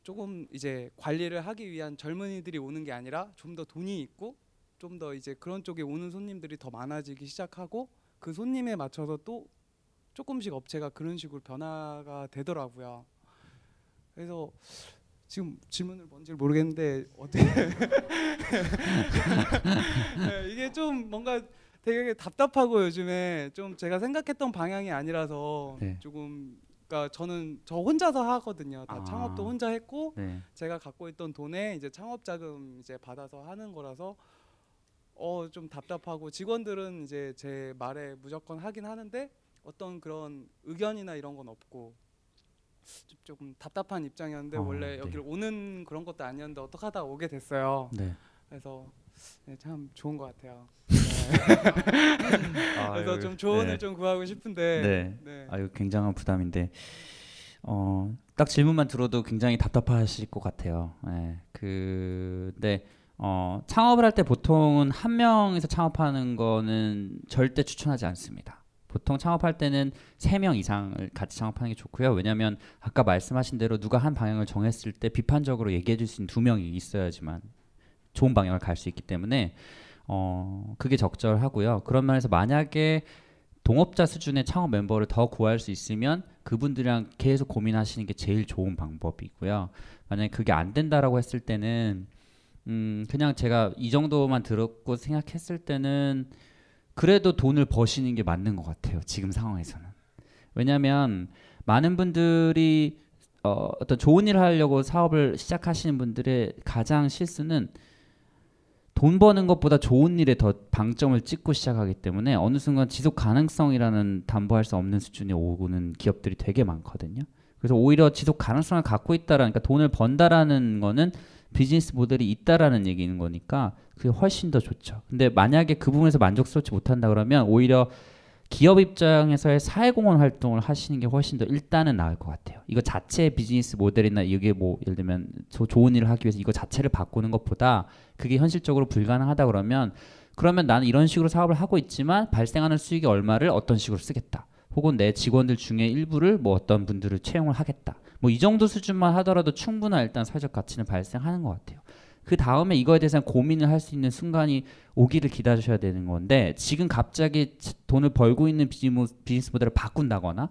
조금 이제 관리를 하기 위한 젊은이들이 오는 게 아니라 좀 더 돈이 있고 좀 더 이제 그런 쪽에 오는 손님들이 더 많아지기 시작하고 그 손님에 맞춰서 또 조금씩 업체가 그런 식으로 변화가 되더라고요. 그래서 지금 질문을 뭔지 모르겠는데 어떻게 [laughs] 네, 이게 좀 뭔가 되게 답답하고 요즘에 좀 제가 생각했던 방향이 아니라서 네. 조금 그러니까 저는 저 혼자서 하거든요. 다 아. 창업도 혼자 했고 네. 제가 갖고 있던 돈에 이제 창업 자금 이제 받아서 하는 거라서 어 좀 답답하고 직원들은 이제 제 말에 무조건 하긴 하는데 어떤 그런 의견이나 이런 건 없고 좀 조금 답답한 입장이었는데 어, 원래 네. 여기를 오는 그런 것도 아니었는데 어떻게 하다 오게 됐어요. 네. 그래서 네, 참 좋은 것 같아요. [laughs] 아유, 그래서 좀 조언을 네. 좀 구하고 싶은데 네. 네. 아유 굉장한 부담인데 어, 딱 질문만 들어도 굉장히 답답하실 것 같아요. 예. 그 근데 어, 창업을 할 때 보통은 한 명에서 창업하는 거는 절대 추천하지 않습니다. 보통 창업할 때는 세 명 이상을 같이 창업하는 게 좋고요. 왜냐하면 아까 말씀하신 대로 누가 한 방향을 정했을 때 비판적으로 얘기해 줄 수 있는 두 명이 있어야지만 좋은 방향을 갈 수 있기 때문에 어, 그게 적절하고요. 그런 면에서 만약에 동업자 수준의 창업 멤버를 더 구할 수 있으면 그분들이랑 계속 고민하시는 게 제일 좋은 방법이고요. 만약에 그게 안 된다라고 했을 때는 음 그냥 제가 이 정도만 들었고 생각했을 때는 그래도 돈을 버시는 게 맞는 것 같아요. 지금 상황에서는. 왜냐하면 많은 분들이 어, 어떤 좋은 일을 하려고 사업을 시작하시는 분들의 가장 실수는 돈 버는 것보다 좋은 일에 더 방점을 찍고 시작하기 때문에 어느 순간 지속 가능성이라는 담보할 수 없는 수준에 오는 기업들이 되게 많거든요. 그래서 오히려 지속 가능성을 갖고 있다라는 그러니까 돈을 번다라는 거는 비즈니스 모델이 있다라는 얘기인 거니까 그게 훨씬 더 좋죠. 근데 만약에 그 부분에서 만족스럽지 못한다 그러면 오히려 기업 입장에서의 사회공헌 활동을 하시는 게 훨씬 더 일단은 나을 것 같아요. 이거 자체의 비즈니스 모델이나 이게 뭐 예를 들면 조- 좋은 일을 하기 위해서 이거 자체를 바꾸는 것보다 그게 현실적으로 불가능하다 그러면 그러면 나는 이런 식으로 사업을 하고 있지만 발생하는 수익의 얼마를 어떤 식으로 쓰겠다. 혹은 내 직원들 중에 일부를 뭐 어떤 분들을 채용을 하겠다. 뭐 이 정도 수준만 하더라도 충분한 일단 사회적 가치는 발생하는 것 같아요. 그 다음에 이거에 대해서 고민을 할 수 있는 순간이 오기를 기다리셔야 되는 건데 지금 갑자기 치- 돈을 벌고 있는 비즈니스 모델을 바꾼다거나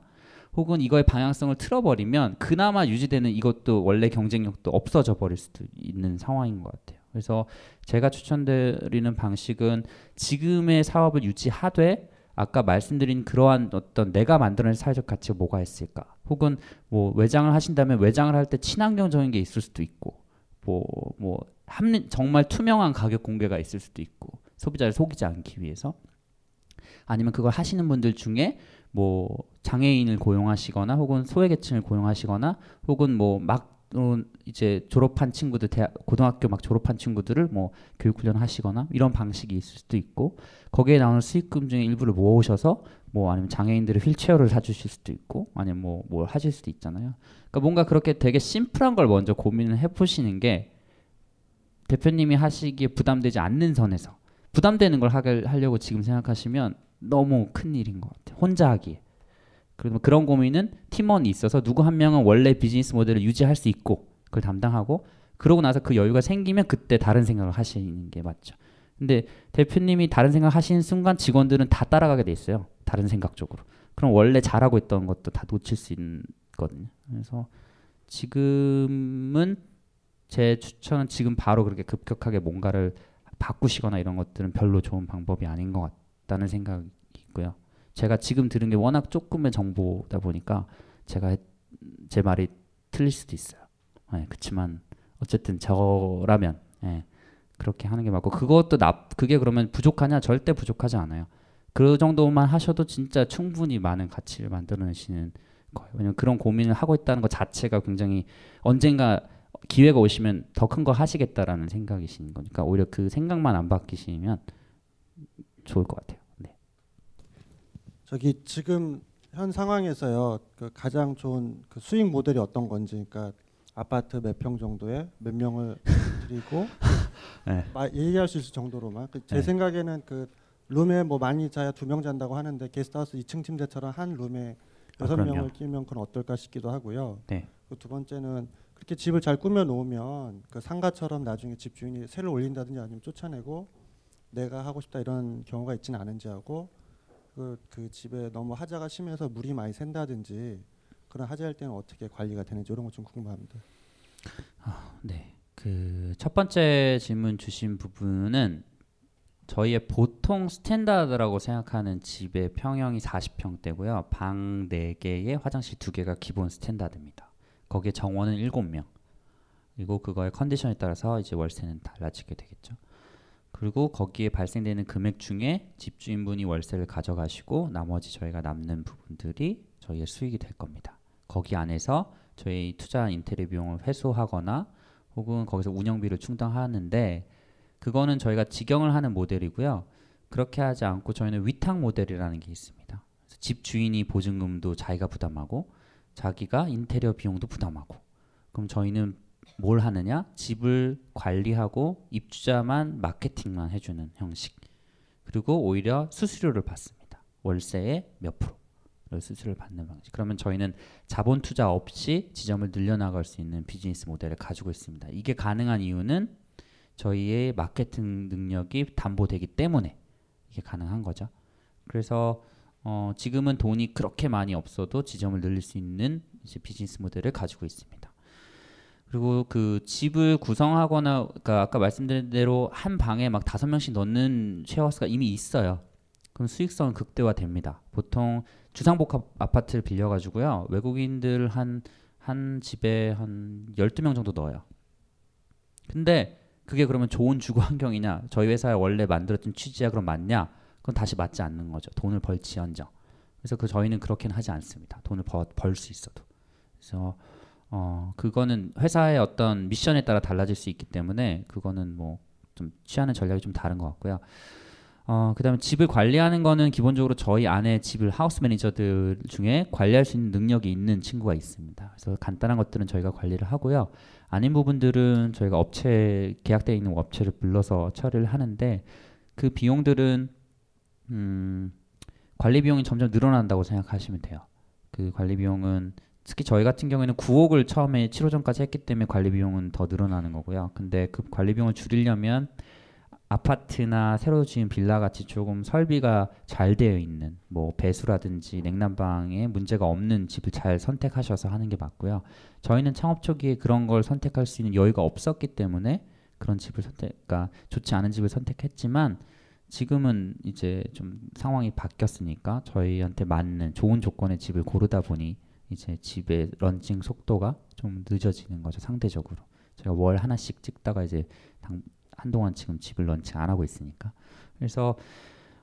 혹은 이거의 방향성을 틀어버리면 그나마 유지되는 이것도 원래 경쟁력도 없어져 버릴 수도 있는 상황인 것 같아요. 그래서 제가 추천드리는 방식은 지금의 사업을 유지하되 아까 말씀드린 그러한 어떤 내가 만들어낸 사회적 가치가 뭐가 있을까? 혹은 뭐 외장을 하신다면 외장을 할 때 친환경적인 게 있을 수도 있고 뭐 뭐 합리 정말 투명한 가격 공개가 있을 수도 있고 소비자를 속이지 않기 위해서 아니면 그걸 하시는 분들 중에 뭐 장애인을 고용하시거나 혹은 소외계층을 고용하시거나 혹은 뭐 막 어, 이제 졸업한 친구들 대학 고등학교 막 졸업한 친구들을 뭐 교육 훈련 하시거나 이런 방식이 있을 수도 있고 거기에 나오는 수익금 중에 일부를 모으셔서 뭐 아니면 장애인들의 휠체어를 사주실 수도 있고 아니면 뭐 뭘 하실 수도 있잖아요. 그러니까 뭔가 그렇게 되게 심플한 걸 먼저 고민을 해보시는 게 대표님이 하시기에 부담되지 않는 선에서 부담되는 걸 하게 하려고 지금 생각하시면 너무 큰 일인 것 같아요. 혼자 하기에. 그러면 그런 고민은 팀원이 있어서 누구 한 명은 원래 비즈니스 모델을 유지할 수 있고 그걸 담당하고 그러고 나서 그 여유가 생기면 그때 다른 생각을 하시는 게 맞죠. 근데 대표님이 다른 생각 하시는 순간 직원들은 다 따라가게 돼 있어요. 다른 생각 쪽으로. 그럼 원래 잘하고 있던 것도 다 놓칠 수 있거든요. 그래서 지금은 제 추천은 지금 바로 그렇게 급격하게 뭔가를 바꾸시거나 이런 것들은 별로 좋은 방법이 아닌 것 같다는 생각이 있고요. 제가 지금 들은 게 워낙 조금의 정보다 보니까 제가 했- 제 말이 틀릴 수도 있어요. 예, 그렇지만 어쨌든 저라면 예, 그렇게 하는 게 맞고 그것도 나 그게 그러면 부족하냐 절대 부족하지 않아요. 그 정도만 하셔도 진짜 충분히 많은 가치를 만들어내시는 거예요. 왜냐면 그런 고민을 하고 있다는 것 자체가 굉장히 언젠가 기회가 오시면 더 큰 거 하시겠다라는 생각이신 거니까 오히려 그 생각만 안 바뀌시면 좋을 것 같아요. 네. 저기 지금 현 상황에서요 그 가장 좋은 그 수익 모델이 어떤 건지 그러니까 아파트 몇 평 정도에 몇 명을 [laughs] 드리고 [laughs] 네. 마- 얘기할 수 있을 정도로만 그 제 네. 생각에는 그 룸에 뭐 많이 자야 두 명 잔다고 하는데 게스트하우스 2층 침대처럼 한 룸에 아, 여섯 그럼요. 명을 끼면 그건 어떨까 싶기도 하고요. 네. 그 두 번째는 그렇게 집을 잘 꾸며 놓으면 그 상가처럼 나중에 집주인이 세를 올린다든지 아니면 쫓아내고 내가 하고 싶다 이런 경우가 있지는 않은지 하고 그, 그 집에 너무 하자가 심해서 물이 많이 샌다든지 그런 하자일 때는 어떻게 관리가 되는지 이런 것 좀 궁금합니다. 네. 그 첫 번째 질문 주신 부분은 저희의 보통 standard라고 생각하는 집의 평형이 40평대고요. 방 4개에 화장실 2개가 기본 standard입니다. 거기에 정원은 7명. 그리고 그거의 컨디션에 따라서 이제 월세는 달라지게 되겠죠. 그리고 거기에 발생되는 금액 중에 집주인분이 월세를 가져가시고 나머지 저희가 남는 부분들이 저희의 수익이 될 겁니다. 거기 안에서 저희 투자 인테리어 비용을 회수하거나 혹은 거기서 운영비를 충당하는데 그거는 저희가 직영을 하는 모델이고요. 그렇게 하지 않고 저희는 위탁 모델이라는 게 있습니다. 집 주인이 보증금도 자기가 부담하고 자기가 인테리어 비용도 부담하고 그럼 저희는 뭘 하느냐? 집을 관리하고 입주자만 마케팅만 해주는 형식. 그리고 오히려 수수료를 받습니다. 월세의 몇 프로. 수수료를 받는 방식. 그러면 저희는 자본 투자 없이 지점을 늘려나갈 수 있는 비즈니스 모델을 가지고 있습니다. 이게 가능한 이유는 저희의 마케팅 능력이 담보되기 때문에 이게 가능한 거죠. 그래서 어, 지금은 돈이 그렇게 많이 없어도 지점을 늘릴 수 있는 비즈니스 모델을 가지고 있습니다. 그리고 그 집을 구성하거나 그러니까 아까 말씀드린 대로 한 방에 막 다섯 명씩 넣는 쉐어하우스가 이미 있어요. 그럼 수익성은 극대화됩니다. 보통 주상복합 아파트를 빌려가지고요. 외국인들 한, 한 집에 한 12명 정도 넣어요. 근데 그게 그러면 좋은 주거 환경이냐? 저희 회사에 원래 만들었던 취지야 그럼 맞냐? 그건 다시 맞지 않는 거죠. 돈을 벌지언정. 그래서 그 저희는 그렇게는 하지 않습니다. 돈을 벌 수 있어도. 그래서 어 그거는 회사의 어떤 미션에 따라 달라질 수 있기 때문에 그거는 뭐 좀 취하는 전략이 좀 다른 것 같고요. 어 그 다음에 집을 관리하는 거는 기본적으로 저희 안에 집을 하우스 매니저들 중에 관리할 수 있는 능력이 있는 친구가 있습니다. 그래서 간단한 것들은 저희가 관리를 하고요. 아닌 부분들은 저희가 업체 계약되어 있는 업체를 불러서 처리를 하는데 그 비용들은 음, 관리 비용이 점점 늘어난다고 생각하시면 돼요. 그 관리 비용은 특히 저희 같은 경우에는 9억을 처음에 7호전까지 했기 때문에 관리 비용은 더 늘어나는 거고요. 근데 그 관리 비용을 줄이려면 아파트나 새로 지은 빌라 같이 조금 설비가 잘 되어 있는 뭐 배수라든지 냉난방에 문제가 없는 집을 잘 선택하셔서 하는 게 맞고요. 저희는 창업 초기에 그런 걸 선택할 수 있는 여유가 없었기 때문에 그런 집을 선택, 그러니까 좋지 않은 집을 선택했지만 지금은 이제 좀 상황이 바뀌었으니까 저희한테 맞는 좋은 조건의 집을 고르다 보니 이제 집의 런칭 속도가 좀 늦어지는 거죠 상대적으로. 제가 월 하나씩 찍다가 이제 당, 한동안 지금 집을 런칭 안 하고 있으니까. 그래서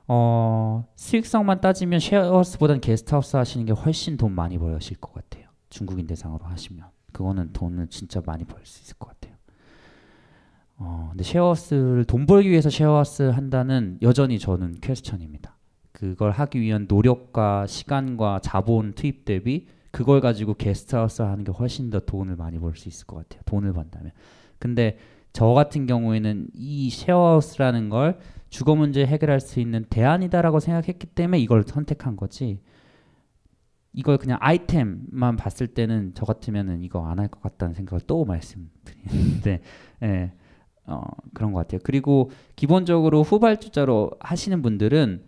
어, 수익성만 따지면 쉐어하우스보다는 게스트하우스 하시는 게 훨씬 돈 많이 벌으실 것 같아요. 중국인 대상으로 하시면. 그거는 돈을 진짜 많이 벌 수 있을 것 같아요. 어, 근데 쉐어하우스를 돈 벌기 위해서 쉐어하우스 한다는 여전히 저는 question입니다. 그걸 하기 위한 노력과 시간과 자본 투입 대비 그걸 가지고 게스트하우스 하는 게 훨씬 더 돈을 많이 벌 수 있을 것 같아요. 돈을 번다면. 근데 저 같은 경우에는 이 쉐어하우스라는 걸 주거 문제 해결할 수 있는 대안이다라고 생각했기 때문에 이걸 선택한 거지. 이걸 그냥 아이템만 봤을 때는 저 같으면은 이거 안 할 것 같다는 생각을 또 말씀드리는데, [laughs] 예, 어, 그런 것 같아요. 그리고 기본적으로 후발주자로 하시는 분들은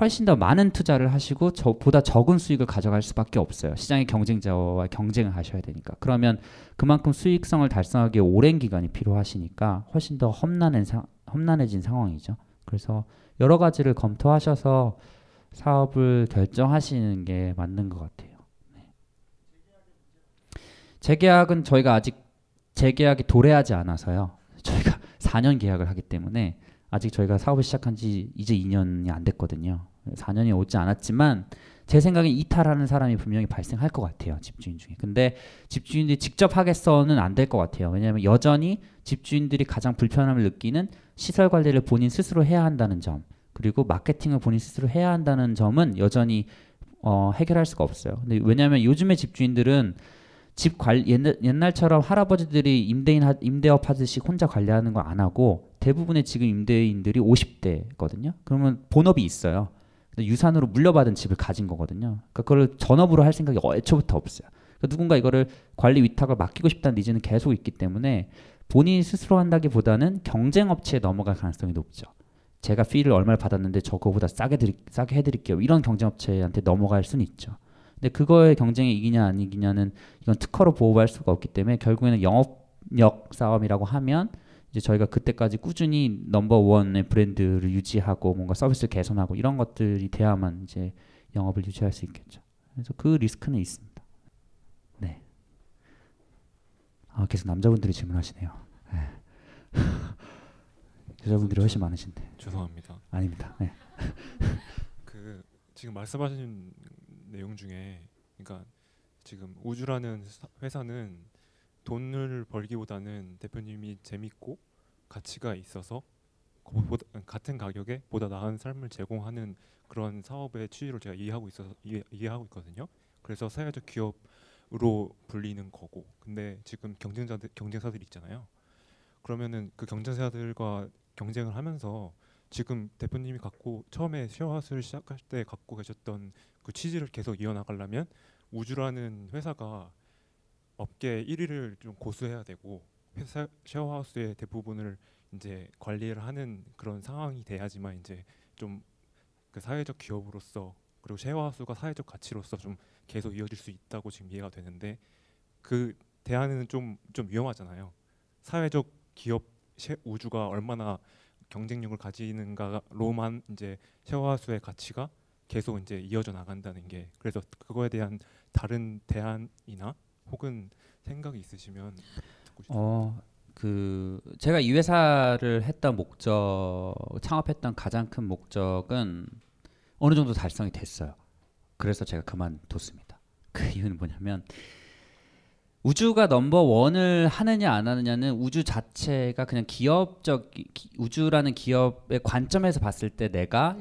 훨씬 더 많은 투자를 하시고 저보다 적은 수익을 가져갈 수밖에 없어요. 시장의 경쟁자와 경쟁을 하셔야 되니까. 그러면 그만큼 수익성을 달성하기에 오랜 기간이 필요하시니까 훨씬 더 험난한 사, 험난해진 상황이죠. 그래서 여러 가지를 검토하셔서 사업을 결정하시는 게 맞는 것 같아요. 네. 재계약은 저희가 아직 재계약이 도래하지 않아서요. 저희가 [laughs] 4년 계약을 하기 때문에 아직 저희가 사업을 시작한 지 이제 2년이 안 됐거든요. 4년이 오지 않았지만 제 생각엔 이탈하는 사람이 분명히 발생할 것 같아요. 집주인 중에. 근데 집주인들이 직접 하겠어는 안 될 것 같아요. 왜냐하면 여전히 집주인들이 가장 불편함을 느끼는 시설 관리를 본인 스스로 해야 한다는 점 그리고 마케팅을 본인 스스로 해야 한다는 점은 여전히 어, 해결할 수가 없어요. 근데 왜냐하면 요즘의 집주인들은 집 관리 옛날, 옛날처럼 할아버지들이 임대인 하, 임대업 하듯이 혼자 관리하는 거 안 하고 대부분의 지금 임대인들이 50대거든요. 그러면 본업이 있어요. 유산으로 물려받은 집을 가진 거거든요. 그러니까 그걸 전업으로 할 생각이 애초부터 없어요. 그러니까 누군가 이거를 관리 위탁을 맡기고 싶다는 니즈는 계속 있기 때문에 본인이 스스로 한다기보다는 경쟁 업체에 넘어갈 가능성이 높죠. 제가 피를 얼마를 받았는데 저거보다 싸게 드리, 싸게 해드릴게요. 이런 경쟁 업체한테 넘어갈 수는 있죠. 근데 그거의 경쟁이 이기냐 안 이기냐는 이건 특허로 보호할 수가 없기 때문에 결국에는 영업력 싸움이라고 하면 이제 저희가 그때까지 꾸준히 넘버 원의 브랜드를 유지하고 뭔가 서비스를 개선하고 이런 것들이 돼야만 이제 영업을 유지할 수 있겠죠. 그래서 그 리스크는 있습니다. 네. 아, 계속 남자분들이 질문하시네요. 네. [laughs] 여자분들이 훨씬 많으신데. 죄송합니다. 아닙니다. 네. [laughs] 그 지금 말씀하신 내용 중에 그러니까 지금 우주라는 사- 회사는 돈을 벌기보다는 대표님이 재밌고 가치가 있어서 그보다 같은 가격에 보다 나은 삶을 제공하는 그런 사업의 취지를 제가 이해하고 이해, 이해하고 있거든요. 그래서 사회적 기업으로 불리는 거고. 근데 지금 경쟁자들 경쟁사들 있잖아요. 그러면은 그 경쟁사들과 경쟁을 하면서 지금 대표님이 갖고 처음에 쉐어하우스를 시작할 때 갖고 계셨던 그 취지를 계속 이어나가려면 우주라는 회사가 업계 1위를 좀 고수해야 되고 회사 쉐어하우스의 대부분을 이제 관리를 하는 그런 상황이 돼야지만 이제 좀 그 사회적 기업으로서 그리고 쉐어하우스가 사회적 가치로서 좀 계속 이어질 수 있다고 지금 이해가 되는데 그 대안은 좀 좀 위험하잖아요. 사회적 기업 쉐, 우주가 얼마나 경쟁력을 가지는가로만 이제 쉐어하우스의 가치가 계속 이제 이어져 나간다는 게 그래서 그거에 대한 다른 대안이나 혹은 생각이 있으시면 듣고 싶습니다. 어, 그 제가 이 회사를 했던 목적, 창업했던 가장 큰 목적은 어느 정도 달성이 됐어요. 그래서 제가 그만뒀습니다. 그 이유는 뭐냐면 우주가 넘버 원을 하느냐 안 하느냐는 우주 자체가 그냥 기업적 기- 우주라는 기업의 관점에서 봤을 때 내가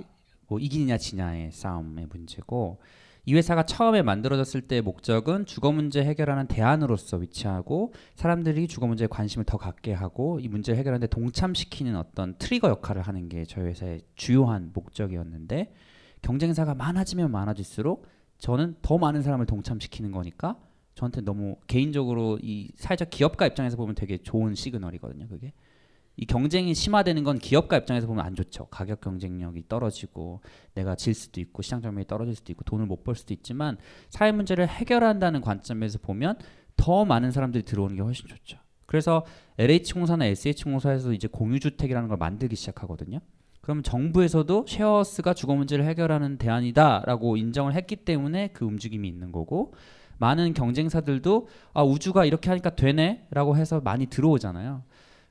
뭐 이기느냐 지냐의 싸움의 문제고 이 회사가 처음에 만들어졌을 때의 목적은 주거 문제 해결하는 대안으로서 위치하고 사람들이 주거 문제에 관심을 더 갖게 하고 이 문제를 해결하는 데 동참시키는 어떤 트리거 역할을 하는 게 저희 회사의 주요한 목적이었는데 경쟁사가 많아지면 많아질수록 저는 더 많은 사람을 동참시키는 거니까 저한테 너무 개인적으로 이 사회적 기업가 입장에서 보면 되게 좋은 시그널이거든요. 그게 이 경쟁이 심화되는 건 기업가 입장에서 보면 안 좋죠. 가격 경쟁력이 떨어지고 내가 질 수도 있고 시장 점유율이 떨어질 수도 있고 돈을 못 벌 수도 있지만 사회 문제를 해결한다는 관점에서 보면 더 많은 사람들이 들어오는 게 훨씬 좋죠. 그래서 LH공사나 SH공사에서 이제 공유주택이라는 걸 만들기 시작하거든요. 그러면 정부에서도 쉐어하우스가 주거 문제를 해결하는 대안이다라고 인정을 했기 때문에 그 움직임이 있는 거고 많은 경쟁사들도 아 우주가 이렇게 하니까 되네라고 해서 많이 들어오잖아요.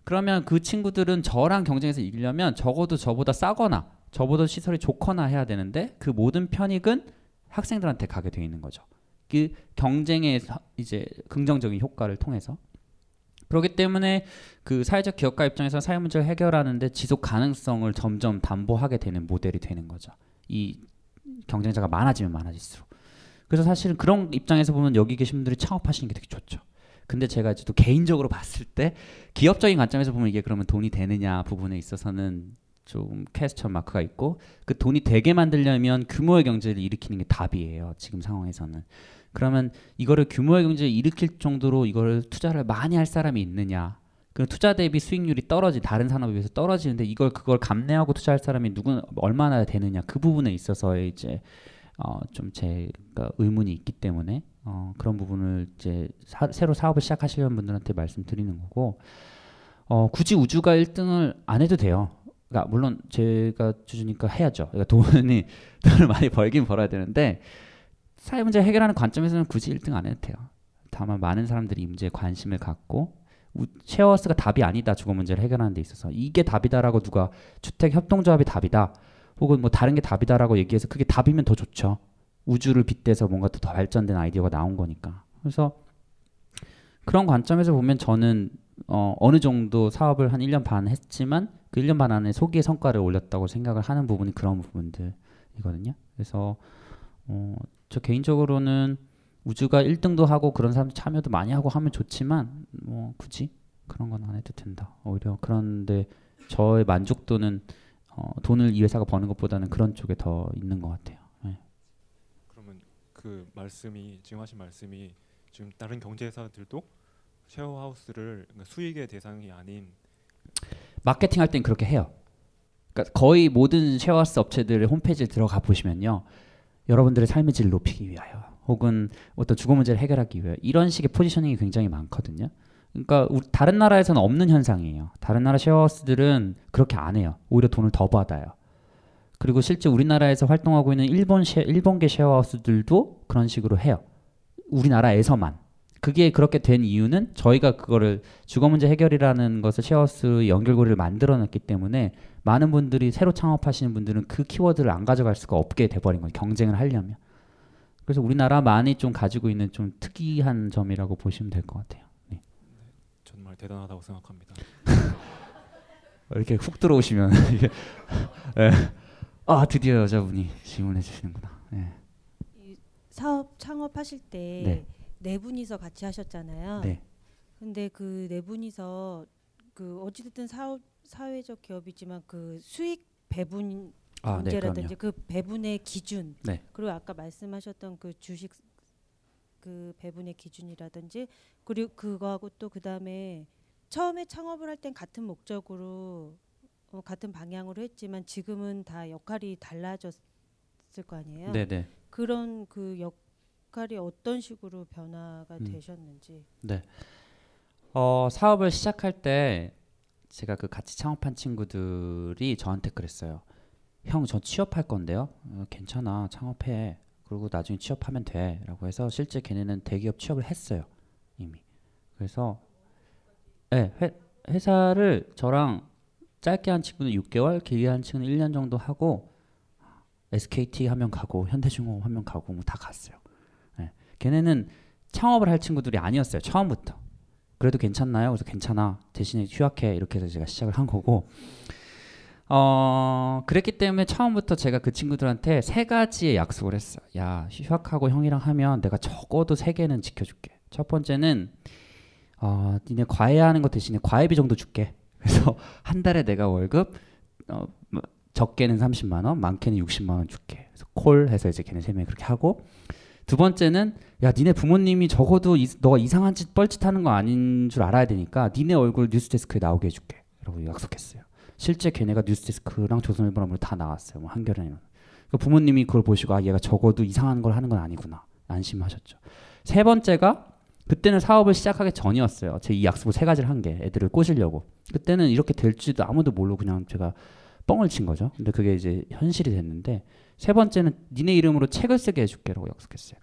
그러면 그 친구들은 저랑 경쟁에서 이기려면 적어도 저보다 싸거나 저보다 시설이 좋거나 해야 되는데 그 모든 편익은 학생들한테 가게 돼 있는 거죠. 그 경쟁의 사- 이제 긍정적인 효과를 통해서 그렇기 때문에 그 사회적 기업가 입장에서 사회 문제를 해결하는데 지속 가능성을 점점 담보하게 되는 모델이 되는 거죠. 이 경쟁자가 많아지면 많아질수록. 그래서 사실 그런 입장에서 보면 여기 계신 분들이 창업하시는 게 되게 좋죠. 근데 제가 이제 또 개인적으로 봤을 때 기업적인 관점에서 보면 이게 그러면 돈이 되느냐 부분에 있어서는 좀 퀘스천 마크가 있고 그 돈이 되게 만들려면 규모의 경제를 일으키는 게 답이에요. 지금 상황에서는. 그러면 이거를 규모의 경제를 일으킬 정도로 이거를 투자를 많이 할 사람이 있느냐? 그 투자 대비 수익률이 떨어지 다른 산업에 비해서 떨어지는데 이걸 그걸 감내하고 투자할 사람이 누구 얼마나 되느냐 그 부분에 있어서의 이제 어, 좀 제가 의문이 있기 때문에 어, 그런 부분을 이제 사, 새로 사업을 시작하시려는 분들한테 말씀드리는 거고 어, 굳이 우주가 1등을 안 해도 돼요. 그러니까 물론 제가 주주니까 해야죠. 그러니까 돈이 [laughs] 돈을 많이 벌긴 벌어야 되는데 사회 문제 해결하는 관점에서는 굳이 1등 안 해도 돼요. 다만 많은 사람들이 이 문제에 관심을 갖고 우, 쉐어하우스가 답이 아니다 주거 문제를 해결하는 데 있어서 이게 답이다라고 누가 주택 협동조합이 답이다 혹은 뭐 다른 게 답이다라고 얘기해서 그게 답이면 더 좋죠. 우주를 빗대서 뭔가 더 발전된 아이디어가 나온 거니까. 그래서 그런 관점에서 보면 저는 어, 어느 정도 사업을 한 1년 반 했지만 그 1년 반 안에 소기의 성과를 올렸다고 생각을 하는 부분이 그런 부분들이거든요. 그래서 어, 저 개인적으로는 우주가 1등도 하고 그런 사람들 참여도 많이 하고 하면 좋지만 뭐 굳이 그런 건 안 해도 된다. 오히려 그런데 저의 만족도는 어, 돈을 이 회사가 버는 것보다는 그런 쪽에 더 있는 것 같아요. 그 말씀이 지금 하신 말씀이 지금 다른 경제사들도 쉐어하우스를 그러니까 수익의 대상이 아닌 마케팅 할 땐 그렇게 해요. 그러니까 거의 모든 쉐어하우스 업체들의 홈페이지에 들어가 보시면요. 여러분들의 삶의 질을 높이기 위하여 혹은 어떤 주거 문제를 해결하기 위해 이런 식의 포지셔닝이 굉장히 많거든요. 그러니까 다른 나라에서는 없는 현상이에요. 다른 나라 쉐어하우스들은 그렇게 안 해요. 오히려 돈을 더 받아요. 그리고 실제 우리나라에서 활동하고 있는 일본 쉐, 일본계 쉐어하우스들도 그런 식으로 해요. 우리나라에서만. 그게 그렇게 된 이유는 저희가 그거를 주거 문제 해결이라는 것을 쉐어하우스 연결고리를 만들어 놨기 때문에 많은 분들이 새로 창업하시는 분들은 그 키워드를 안 가져갈 수가 없게 돼버린 거예요. 경쟁을 하려면. 그래서 우리나라만이 좀 가지고 있는 좀 특이한 점이라고 보시면 될 것 같아요. 네. 정말 대단하다고 생각합니다. [laughs] 이렇게 훅 들어오시면 [laughs] 네. 아 드디어 여자분이 질문해 주시는구나. 네. 이 사업 창업하실 때 네. 네 분이서 같이 하셨잖아요. 네. 근데 그 네 분이서 그 어찌됐든 사업 사회적 기업이지만 그 수익 배분 아, 네, 문제라든지 그럼요. 그 배분의 기준 네. 그리고 아까 말씀하셨던 그 주식 그 배분의 기준이라든지 그리고 그거하고 또 그다음에 처음에 창업을 할 땐 같은 목적으로 어, 같은 방향으로 했지만 지금은 다 역할이 달라졌을 거 아니에요. 네네. 그런 그 역할이 어떤 식으로 변화가 음. 되셨는지. 네. 어, 사업을 시작할 때 제가 그 같이 창업한 친구들이 저한테 그랬어요. 형, 저 취업할 건데요. 어, 괜찮아, 창업해. 그리고 나중에 취업하면 돼.라고 해서 실제 걔네는 대기업 취업을 했어요. 이미. 그래서 네, 회, 회사를 저랑 짧게 한 친구는 6개월, 길게 한 친구는 1년 정도 하고 SKT 하면 가고 현대중공업 하면 가고 뭐 다 갔어요. 네. 걔네는 창업을 할 친구들이 아니었어요. 처음부터. 그래도 괜찮나요? 그래서 괜찮아. 대신에 휴학해. 이렇게 해서 제가 시작을 한 거고. 어, 그랬기 때문에 처음부터 제가 그 친구들한테 세 가지의 약속을 했어요. 야, 휴학하고 형이랑 하면 내가 적어도 세 개는 지켜줄게. 첫 번째는 어, 니네 과외하는 거 대신에 과외비 정도 줄게. 그래서 [laughs] 한 달에 내가 월급 어, 뭐, 적게는 30만 원, 많게는 60만 원 줄게. 그래서 콜 해서 이제 걔네 세 명이 그렇게 하고 두 번째는 야 니네 부모님이 적어도 이, 너가 이상한 짓 뻘짓하는 거 아닌 줄 알아야 되니까 니네 얼굴 뉴스데스크에 나오게 해줄게. 라고 약속했어요. 실제 걔네가 뉴스데스크랑 조선일보랑 다 나왔어요. 뭐 한겨레는. 그 부모님이 그걸 보시고 아 얘가 적어도 이상한 걸 하는 건 아니구나 안심하셨죠. 세 번째가 그때는 사업을 시작하기 전이었어요. 제 이 약속을 세 가지를 한 게 애들을 꼬시려고. 그때는 이렇게 될지도 아무도 모르고 그냥 제가 뻥을 친 거죠. 근데 그게 이제 현실이 됐는데 세 번째는 니네 이름으로 책을 쓰게 해줄게라고 약속했어요.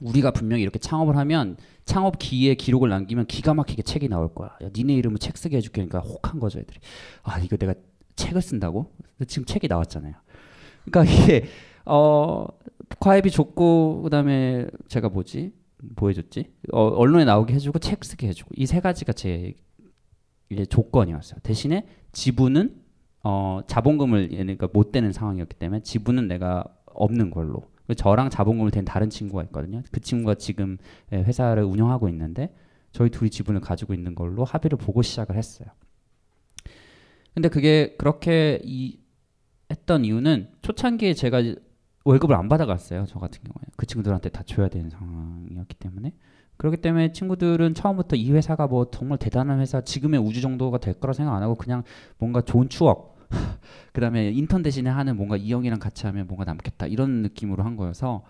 우리가 분명히 이렇게 창업을 하면 창업 기에 기록을 남기면 기가 막히게 책이 나올 거야. 야, 니네 이름으로 책 쓰게 해줄게. 그러니까 혹한 거죠, 애들이. 아, 이거 내가 책을 쓴다고? 지금 책이 나왔잖아요. 그러니까 이게 어 과외비 줬고 그다음에 제가 뭐지? 뭐 해줬지? 어, 언론에 나오게 해주고 책 쓰게 해주고 이 세 가지가 제 조건이었어요. 대신에 지분은 어 자본금을 얘네가 못 되는 상황이었기 때문에 지분은 내가 없는 걸로. 저랑 자본금을 댄 다른 친구가 있거든요. 그 친구가 지금 예, 회사를 운영하고 있는데 저희 둘이 지분을 가지고 있는 걸로 합의를 보고 시작을 했어요. 근데 그게 그렇게 이 했던 이유는 초창기에 제가 월급을 안 받아갔어요. 저 같은 경우에 그 친구들한테 다 줘야 되는 상황이었기 때문에 그렇기 때문에 친구들은 처음부터 이 회사가 뭐 정말 대단한 회사 지금의 우주 정도가 될 거라 생각 안 하고 그냥 뭔가 좋은 추억 [laughs] 그다음에 인턴 대신에 하는 뭔가 이 형이랑 같이 하면 뭔가 남겠다 이런 느낌으로 한 거여서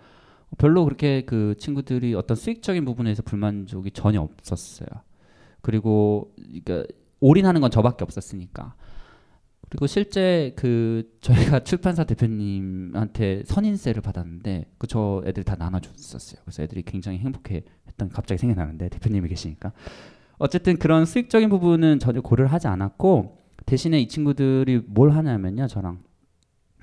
별로 그렇게 그 친구들이 어떤 수익적인 부분에서 불만족이 전혀 없었어요. 그리고 그러니까 올인하는 건 저밖에 없었으니까. 그리고 실제 그 저희가 [laughs] 출판사 대표님한테 선인세를 받았는데 그 저 애들 다 나눠줬었어요. 그래서 애들이 굉장히 행복해 했던 갑자기 생각나는데 대표님이 계시니까 어쨌든 그런 수익적인 부분은 전혀 고려를 하지 않았고 대신에 이 친구들이 뭘 하냐면요 저랑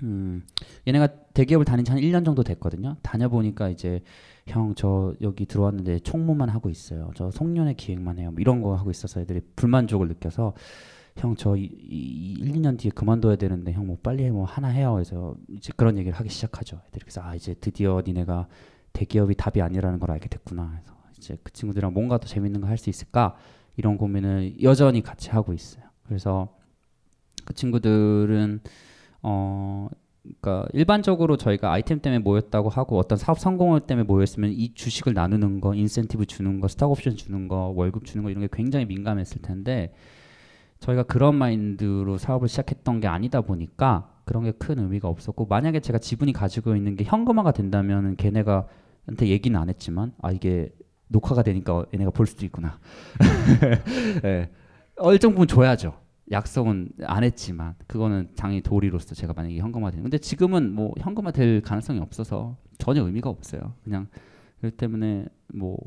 음, 얘네가 대기업을 다닌 지 한 1년 정도 됐거든요. 다녀보니까 이제 형 저 여기 들어왔는데 총무만 하고 있어요. 저 송년회 기획만 해요. 뭐 이런 거 하고 있어서 애들이 불만족을 느껴서 형저 이, 이 1, 2년 뒤에 그만둬야 되는데 형 뭐 빨리 뭐 하나 해요. 그래서 이제 그런 얘기를 하기 시작하죠. 애들이 그래서 아 이제 드디어 니네가 대기업이 답이 아니라는 걸 알게 됐구나. 그래서 이제 그 친구들이랑 뭔가 더 재밌는 거 할 수 있을까 이런 고민을 여전히 같이 하고 있어요. 그래서 그 친구들은 어 그러니까 일반적으로 저희가 아이템 때문에 모였다고 하고 어떤 사업 성공을 때문에 모였으면 이 주식을 나누는 거, 인센티브 주는 거, 스톡 옵션 주는 거, 월급 주는 거 이런 게 굉장히 민감했을 텐데 저희가 그런 마인드로 사업을 시작했던 게 아니다 보니까 그런 게 큰 의미가 없었고 만약에 제가 지분이 가지고 있는 게 현금화가 된다면 걔네가 한테 얘기는 안 했지만 아 이게 녹화가 되니까 얘네가 볼 수도 있구나. [laughs] 예. 일정 부분 줘야죠. 약속은 안 했지만 그거는 당연히 도리로서 제가 만약에 현금화 되는 근데 지금은 뭐 현금화 될 가능성이 없어서 전혀 의미가 없어요. 그냥 그렇기 때문에 뭐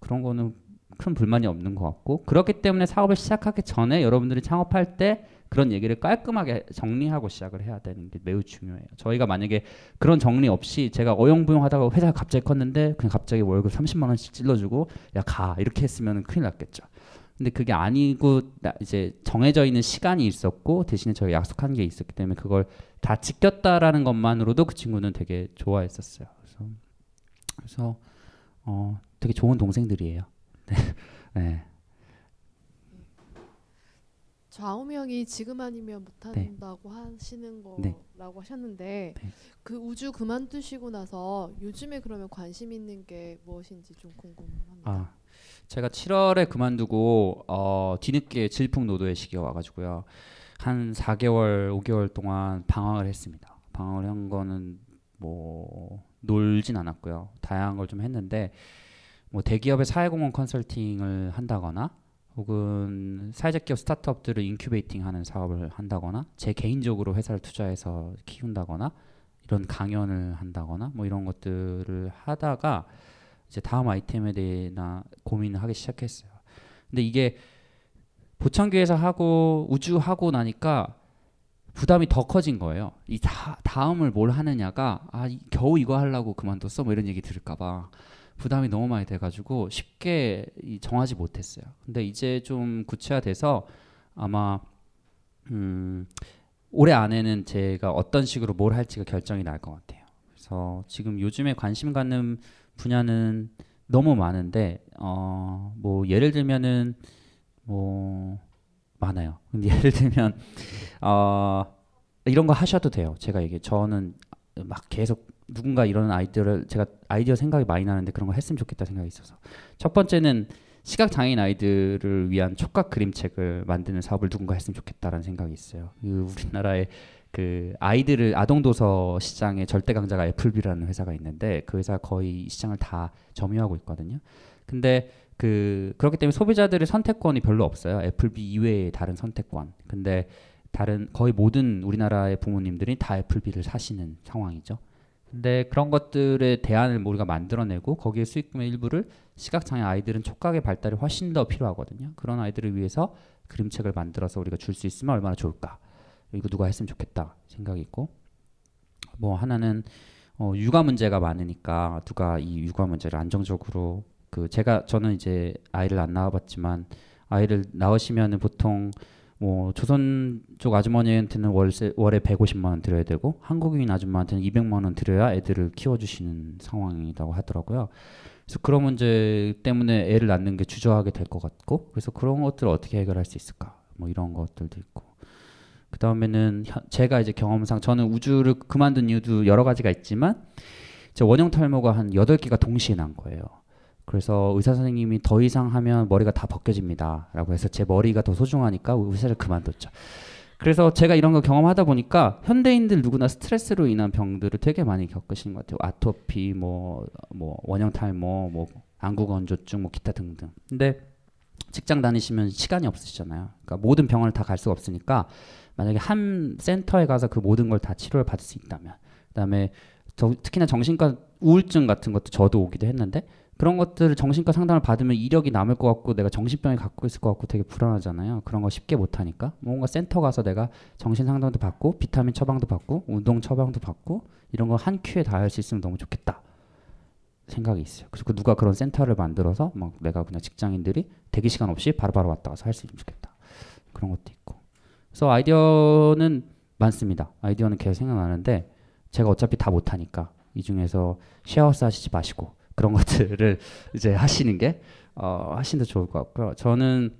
그런 거는 큰 불만이 없는 것 같고 그렇기 때문에 사업을 시작하기 전에 여러분들이 창업할 때 그런 얘기를 깔끔하게 정리하고 시작을 해야 되는 게 매우 중요해요. 저희가 만약에 그런 정리 없이 제가 어영부영하다가 회사가 갑자기 컸는데 그냥 갑자기 월급 30만 원씩 찔러주고 야 가 이렇게 했으면 큰일 났겠죠. 근데 그게 아니고 나- 이제 정해져 있는 시간이 있었고 대신에 저희가 약속한 게 있었기 때문에 그걸 다 지켰다라는 것만으로도 그 친구는 되게 좋아했었어요. 그래서 그래서 어 되게 좋은 동생들이에요. [laughs] 네. 네. 좌우명이 지금 아니면 못한다고 하시는 네. 거라고 하셨는데 그 우주 그만두시고 나서 요즘에 그러면 관심 있는 게 무엇인지 좀 궁금합니다. 아, 제가 7월에 그만두고 어, 뒤늦게 질풍노도의 시기가 와가지고요. 한 4개월, 5개월 동안 방황을 했습니다. 방황을 한 거는 뭐 놀진 않았고요. 다양한 걸 좀 했는데 뭐 대기업의 사회공헌 컨설팅을 한다거나 혹은 사회적 기업 스타트업들을 인큐베이팅하는 사업을 한다거나 제 개인적으로 회사를 투자해서 키운다거나 이런 강연을 한다거나 뭐 이런 것들을 하다가 이제 다음 아이템에 대해나 고민을 하기 시작했어요. 근데 이게 보청기에서 하고 우주 하고 나니까 부담이 더 커진 거예요. 이 다, 다음을 뭘 하느냐가 아 이- 겨우 이거 하려고 그만뒀어 뭐 이런 얘기 들을까봐 부담이 너무 많이 돼가지고 쉽게 이 정하지 못했어요. 근데 이제 좀 구체화돼서 아마 음, 올해 안에는 제가 어떤 식으로 뭘 할지가 결정이 날 것 같아요. 그래서 지금 요즘에 관심 갖는 분야는 너무 많은데 어, 뭐 예를 들면은 뭐 많아요. 근데 [laughs] 예를 들면 어, 이런 거 하셔도 돼요. 제가 얘기 저는 막 계속 누군가 이런 아이디어를 제가 아이디어 생각이 많이 나는데 그런 거 했으면 좋겠다 생각이 있어서 첫 번째는 시각 장애인 아이들을 위한 촉각 그림책을 만드는 사업을 누군가 했으면 좋겠다라는 생각이 있어요. 그 우리나라의 그 아이들을 아동 도서 시장의 절대 강자가 애플비라는 회사가 있는데 그 회사 거의 시장을 다 점유하고 있거든요. 근데 그 그렇기 때문에 소비자들의 선택권이 별로 없어요. 애플비 이외의 다른 선택권. 근데 다른 거의 모든 우리나라의 부모님들이 다 애플비를 사시는 상황이죠. 근데 그런 것들의 대안을 우리가 만들어내고 거기에 수익금의 일부를 시각장애 아이들은 촉각의 발달이 훨씬 더 필요하거든요. 그런 아이들을 위해서 그림책을 만들어서 우리가 줄 수 있으면 얼마나 좋을까. 이거 누가 했으면 좋겠다 생각이 있고 뭐 하나는 어, 육아 문제가 많으니까 누가 이 육아 문제를 안정적으로 그 제가 저는 이제 아이를 안 낳아봤지만 아이를 낳으시면은 보통 뭐 조선 쪽 아주머니한테는 월세 월에 150만 원 드려야 되고 한국인 아줌마한테는 200만 원 드려야 애들을 키워주시는 상황이라고 하더라고요. 그래서 그런 문제 때문에 애를 낳는 게 주저하게 될 것 같고 그래서 그런 것들을 어떻게 해결할 수 있을까 뭐 이런 것들도 있고 그 다음에는 제가 이제 경험상 저는 우주를 그만둔 이유도 여러 가지가 있지만 제 원형 탈모가 한 8개가 동시에 난 거예요. 그래서 의사 선생님이 더 이상 하면 머리가 다 벗겨집니다라고 해서 제 머리가 더 소중하니까 의사를 그만뒀죠. 그래서 제가 이런 거 경험하다 보니까 현대인들 누구나 스트레스로 인한 병들을 되게 많이 겪으시는 것 같아요. 아토피, 뭐, 뭐 원형 탈모, 뭐 안구 건조증, 뭐 기타 등등. 근데 직장 다니시면 시간이 없으시잖아요. 그러니까 모든 병원을 다 갈 수가 없으니까 만약에 한 센터에 가서 그 모든 걸 다 치료를 받을 수 있다면, 그다음에 저, 특히나 정신과 우울증 같은 것도 저도 오기도 했는데 그런 것들을 정신과 상담을 받으면 이력이 남을 것 같고 내가 정신병이 갖고 있을 것 같고 되게 불안하잖아요. 그런 거 쉽게 못 하니까 뭔가 센터 가서 내가 정신 상담도 받고 비타민 처방도 받고 운동 처방도 받고 이런 거 한 큐에 다 할 수 있으면 너무 좋겠다 생각이 있어요. 그래서 그 누가 그런 센터를 만들어서 막 내가 그냥 직장인들이 대기 시간 없이 바로바로 왔다 가서 할 수 있으면 좋겠다 그런 것도 있고 그래서 아이디어는 많습니다. 아이디어는 계속 생각나는데 제가 어차피 다 못하니까 이 중에서 쉐어하우스 하시지 마시고 그런 것들을 [laughs] 이제 하시는 게 어, 하시는 데 좋을 것 같고요. 저는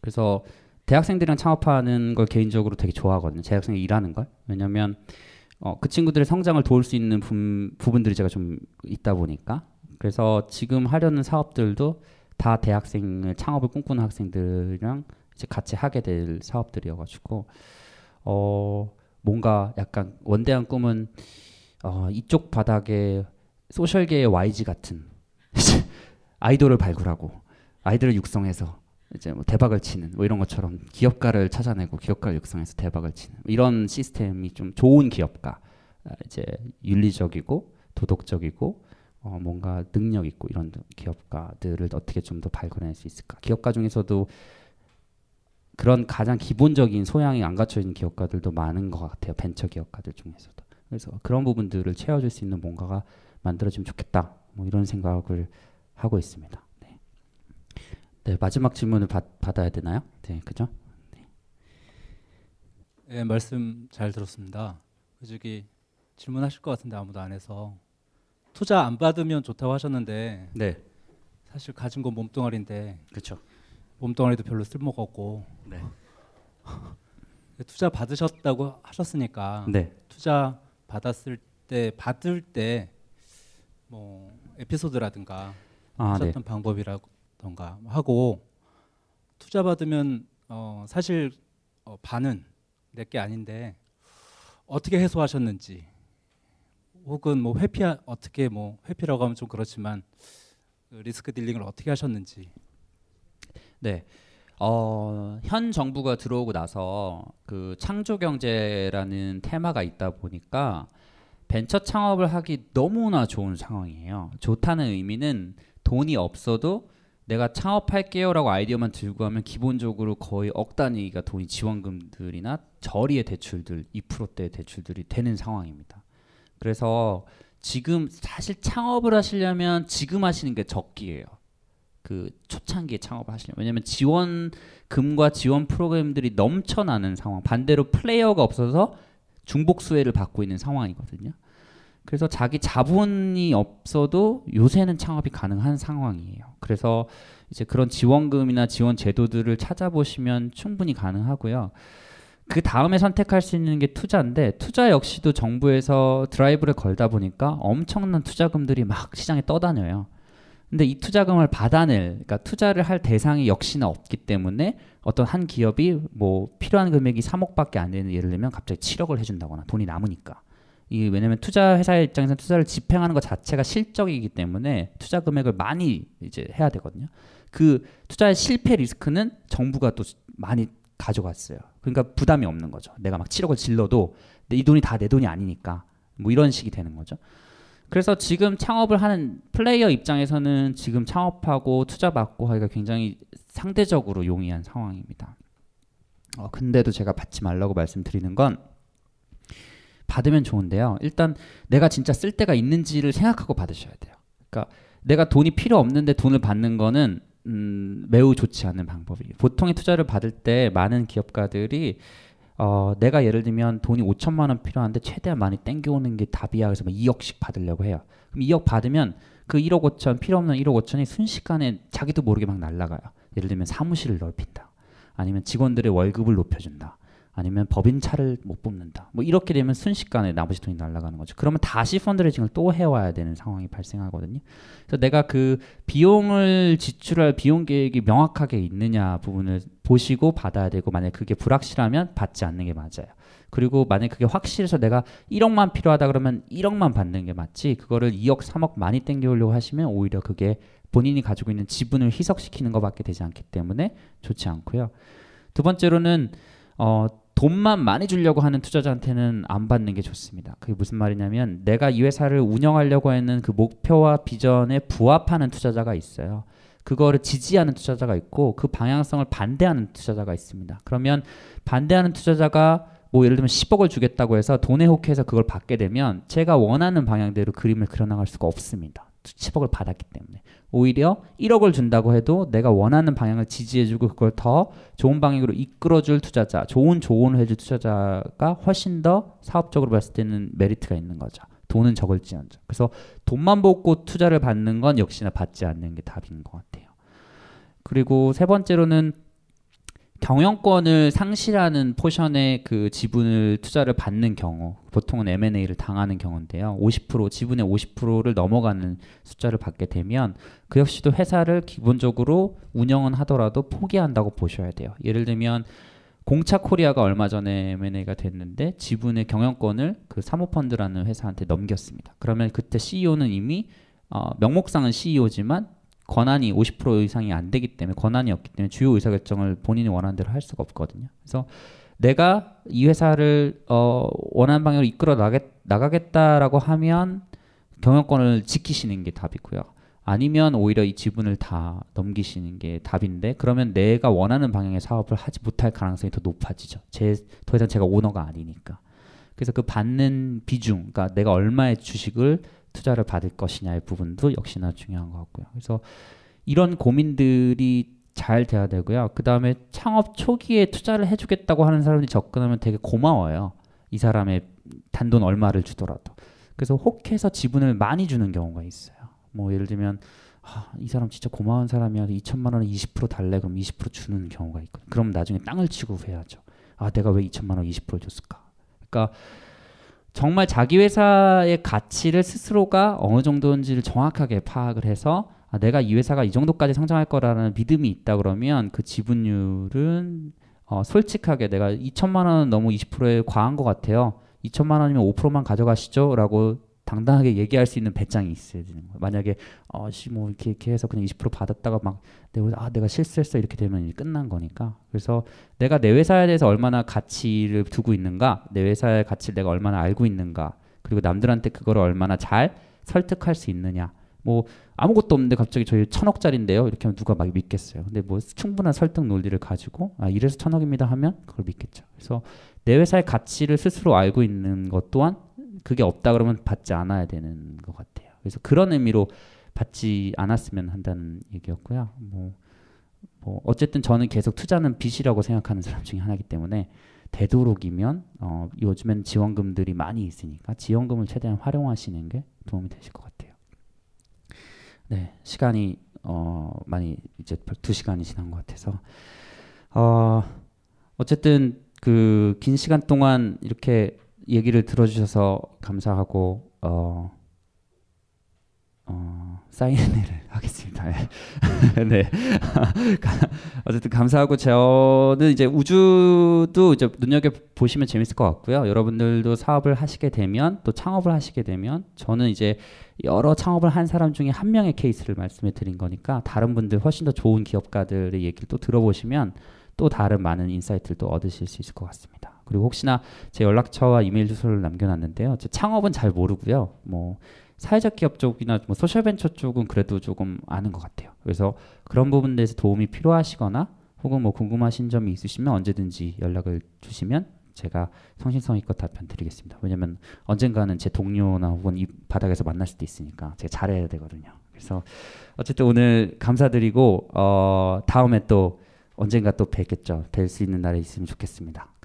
그래서 대학생들이랑 창업하는 걸 개인적으로 되게 좋아하거든요. 대학생이 일하는 걸. 왜냐면 어, 그 친구들의 성장을 도울 수 있는 부, 부분들이 제가 좀 있다 보니까 그래서 지금 하려는 사업들도 다 대학생을 창업을 꿈꾸는 학생들이랑 이제 같이 하게 될 사업들이어가지고 어 뭔가 약간 원대한 꿈은 어 이쪽 바닥에 소셜계의 YG 같은 [laughs] 아이돌을 발굴하고 아이들을 육성해서 이제 뭐 대박을 치는 뭐 이런 것처럼 기업가를 찾아내고 기업가를 육성해서 대박을 치는 이런 시스템이 좀 좋은 기업가 아, 이제 윤리적이고 도덕적이고 어 뭔가 능력 있고 이런 기업가들을 어떻게 좀 더 발굴해낼 수 있을까? 기업가 중에서도 그런 가장 기본적인 소양이 안 갖춰 있는 기업가들도 많은 것 같아요. 벤처 기업가들 중에서도. 그래서 그런 부분들을 채워줄 수 있는 뭔가가 만들어지면 좋겠다 뭐 이런 생각을 하고 있습니다. 네, 네 마지막 질문을 받, 받아야 되나요? 네, 그죠? 네, 말씀 잘 들었습니다. 그 저기 질문하실 것 같은데 아무도 안 해서 투자 안 받으면 좋다고 하셨는데 네. 사실 가진 건 몸뚱아리인데 그렇죠. 몸뚱아리도 별로 쓸모가 없고 네. [laughs] 투자 받으셨다고 하셨으니까 네. 투자 받았을 때 받을 때 뭐 에피소드라든가 아, 하셨던 네. 방법이라던가 하고 투자 받으면 어 사실 어 반은 내 게 아닌데 어떻게 해소하셨는지 혹은 뭐 회피 어떻게 뭐 회피라고 하면 좀 그렇지만 그 리스크 딜링을 어떻게 하셨는지 네. 어, 현 정부가 들어오고 나서 그 창조 경제라는 테마가 있다 보니까 벤처 창업을 하기 너무나 좋은 상황이에요. 좋다는 의미는 돈이 없어도 내가 창업할게요라고 아이디어만 들고 하면 기본적으로 거의 억 단위가 돈이 지원금들이나 저리의 대출들 2%대의 대출들이 되는 상황입니다. 그래서 지금 사실 창업을 하시려면 지금 하시는 게 적기예요. 그 초창기에 창업을 하시려면 왜냐면 지원금과 지원 프로그램들이 넘쳐나는 상황 반대로 플레이어가 없어서 중복 수혜를 받고 있는 상황이거든요. 그래서 자기 자본이 없어도 요새는 창업이 가능한 상황이에요. 그래서 이제 그런 지원금이나 지원 제도들을 찾아보시면 충분히 가능하고요. 그 다음에 선택할 수 있는 게 투자인데 투자 역시도 정부에서 드라이브를 걸다 보니까 엄청난 투자금들이 막 시장에 떠다녀요. 근데 이 투자금을 받아낼, 그러니까 투자를 할 대상이 역시나 없기 때문에 어떤 한 기업이 뭐 필요한 금액이 3억밖에 안 되는 예를 들면 갑자기 7억을 해준다거나 돈이 남으니까. 이 왜냐면 투자 회사의 입장에서 투자를 집행하는 것 자체가 실적이기 때문에 투자 금액을 많이 이제 해야 되거든요. 그 투자의 실패 리스크는 정부가 또 많이 가져갔어요. 그러니까 부담이 없는 거죠. 내가 막 7억을 질러도 이 돈이 다 내 돈이 아니니까 뭐 이런 식이 되는 거죠. 그래서 지금 창업을 하는 플레이어 입장에서는 지금 창업하고 투자 받고 하기가 굉장히 상대적으로 용이한 상황입니다. 어, 근데도 제가 받지 말라고 말씀드리는 건 받으면 좋은데요. 일단 내가 진짜 쓸 데가 있는지를 생각하고 받으셔야 돼요. 그러니까 내가 돈이 필요 없는데 돈을 받는 거는 음, 매우 좋지 않은 방법이에요. 보통의 투자를 받을 때 많은 기업가들이 어, 내가 예를 들면 돈이 5천만 원 필요한데 최대한 많이 땡겨오는 게 답이야. 그래서 뭐 2억씩 받으려고 해요. 그럼 2억 받으면 그 1억 5천 필요 없는 1억 5천이 순식간에 자기도 모르게 막 날라가요. 예를 들면 사무실을 넓힌다. 아니면 직원들의 월급을 높여준다. 아니면 법인차를 못 뽑는다. 뭐 이렇게 되면 순식간에 나머지 돈이 날아가는 거죠. 그러면 다시 펀드레이징을 또 해와야 되는 상황이 발생하거든요. 그래서 내가 그 비용을 지출할 비용 계획이 명확하게 있느냐 부분을 보시고 받아야 되고 만약 그게 불확실하면 받지 않는 게 맞아요. 그리고 만약 그게 확실해서 내가 1억만 필요하다 그러면 1억만 받는 게 맞지. 그거를 2억, 3억 많이 땡겨오려고 하시면 오히려 그게 본인이 가지고 있는 지분을 희석시키는 것밖에 되지 않기 때문에 좋지 않고요. 두 번째로는 어, 돈만 많이 주려고 하는 투자자한테는 안 받는 게 좋습니다. 그게 무슨 말이냐면 내가 이 회사를 운영하려고 하는 그 목표와 비전에 부합하는 투자자가 있어요. 그거를 지지하는 투자자가 있고 그 방향성을 반대하는 투자자가 있습니다. 그러면 반대하는 투자자가 뭐 예를 들면 10억을 주겠다고 해서 돈에 혹해서 그걸 받게 되면 제가 원하는 방향대로 그림을 그려나갈 수가 없습니다. 10억을 받았기 때문에 오히려 1억을 준다고 해도 내가 원하는 방향을 지지해주고 그걸 더 좋은 방향으로 이끌어줄 투자자, 좋은 조언을 해줄 투자자가 훨씬 더 사업적으로 봤을 때는 메리트가 있는 거죠. 돈은 적을지언정. 그래서 돈만 보고 투자를 받는 건 역시나 받지 않는 게 답인 것 같아요. 그리고 세 번째로는 경영권을 상실하는 포션의 그 지분을 투자를 받는 경우 보통은 M&A를 당하는 경우인데요. 50% 지분의 50%를 넘어가는 숫자를 받게 되면 그 역시도 회사를 기본적으로 운영은 하더라도 포기한다고 보셔야 돼요. 예를 들면 공차 코리아가 얼마 전에 M&A가 됐는데 지분의 경영권을 그 사모펀드라는 회사한테 넘겼습니다. 그러면 그때 CEO는 이미 어, 명목상은 CEO지만 권한이 50% 이상이 안 되기 때문에 권한이 없기 때문에 주요 의사결정을 본인이 원하는 대로 할 수가 없거든요. 그래서 내가 이 회사를 어, 원하는 방향으로 이끌어 나겠, 나가겠다라고 하면 경영권을 지키시는 게 답이고요. 아니면 오히려 이 지분을 다 넘기시는 게 답인데 그러면 내가 원하는 방향의 사업을 하지 못할 가능성이 더 높아지죠. 제, 더 이상 제가 오너가 아니니까. 그래서 그 받는 비중, 그러니까 내가 얼마의 주식을 투자를 받을 것이냐의 부분도 역시나 중요한 것 같고요. 그래서 이런 고민들이 잘 돼야 되고요. 그 다음에 창업 초기에 투자를 해주겠다고 하는 사람들이 접근하면 되게 고마워요. 이 사람의 단돈 얼마를 주더라도. 그래서 혹해서 지분을 많이 주는 경우가 있어요. 뭐 예를 들면 아, 이 사람 진짜 고마운 사람이야. 2천만 원에 20% 달래. 그럼 20% 주는 경우가 있거든. 그럼 나중에 땅을 치고 해야죠. 아, 내가 왜 2천만 원 20% 줬을까? 그러니까 정말 자기 회사의 가치를 스스로가 어느 정도인지를 정확하게 파악을 해서 아, 내가 이 회사가 이 정도까지 성장할 거라는 믿음이 있다 그러면 그 지분율은 어, 솔직하게 내가 2천만 원은 너무 20%에 과한 것 같아요. 2천만 원이면 5%만 가져가시죠 라고 당당하게 얘기할 수 있는 배짱이 있어야 되는 거예요. 만약에 어씨 뭐 이렇게 이렇게 해서 그냥 20% 받았다가 막 내가 아 내가 실수했어 이렇게 되면 끝난 거니까. 그래서 내가 내 회사에 대해서 얼마나 가치를 두고 있는가, 내 회사의 가치를 내가 얼마나 알고 있는가, 그리고 남들한테 그거를 얼마나 잘 설득할 수 있느냐. 뭐 아무것도 없는데 갑자기 저희 천억짜리인데요. 이렇게 하면 누가 막 믿겠어요. 근데 뭐 충분한 설득 논리를 가지고 아 이래서 천억입니다 하면 그걸 믿겠죠. 그래서 내 회사의 가치를 스스로 알고 있는 것 또한 그게 없다 그러면 받지 않아야 되는 것 같아요. 그래서 그런 의미로 받지 않았으면 한다는 얘기였고요. 뭐, 뭐 어쨌든 저는 계속 투자는 빚이라고 생각하는 사람 중에 하나이기 때문에 되도록이면 어, 요즘엔 지원금들이 많이 있으니까 지원금을 최대한 활용하시는 게 도움이 되실 것 같아요. 네, 시간이 어, 많이 이제 두 시간이 지난 것 같아서 어, 어쨌든 그 긴 시간 동안 이렇게 얘기를 들어주셔서 감사하고 어, 어, 사인회를 [laughs] 하겠습니다. [laughs] 네. [laughs] 어쨌든 감사하고 저는 이제 우주도 이제 눈여겨 보시면 재밌을 것 같고요. 여러분들도 사업을 하시게 되면 또 창업을 하시게 되면 저는 이제 여러 창업을 한 사람 중에 한 명의 케이스를 말씀해 드린 거니까 다른 분들 훨씬 더 좋은 기업가들의 얘기를 또 들어보시면 또 다른 많은 인사이트를 또 얻으실 수 있을 것 같습니다. 그리고 혹시나 제 연락처와 이메일 주소를 남겨놨는데요. 창업은 잘 모르고요. 뭐 사회적 기업 쪽이나 뭐 소셜벤처 쪽은 그래도 조금 아는 것 같아요. 그래서 그런 부분들에서 도움이 필요하시거나 혹은 뭐 궁금하신 점이 있으시면 언제든지 연락을 주시면 제가 성심성의껏 답변 드리겠습니다. 왜냐면 언젠가는 제 동료나 혹은 이 바닥에서 만날 수도 있으니까 제가 잘해야 되거든요. 그래서 어쨌든 오늘 감사드리고 어 다음에 또 언젠가 또 뵙겠죠. 뵐 수 있는 날이 있으면 좋겠습니다.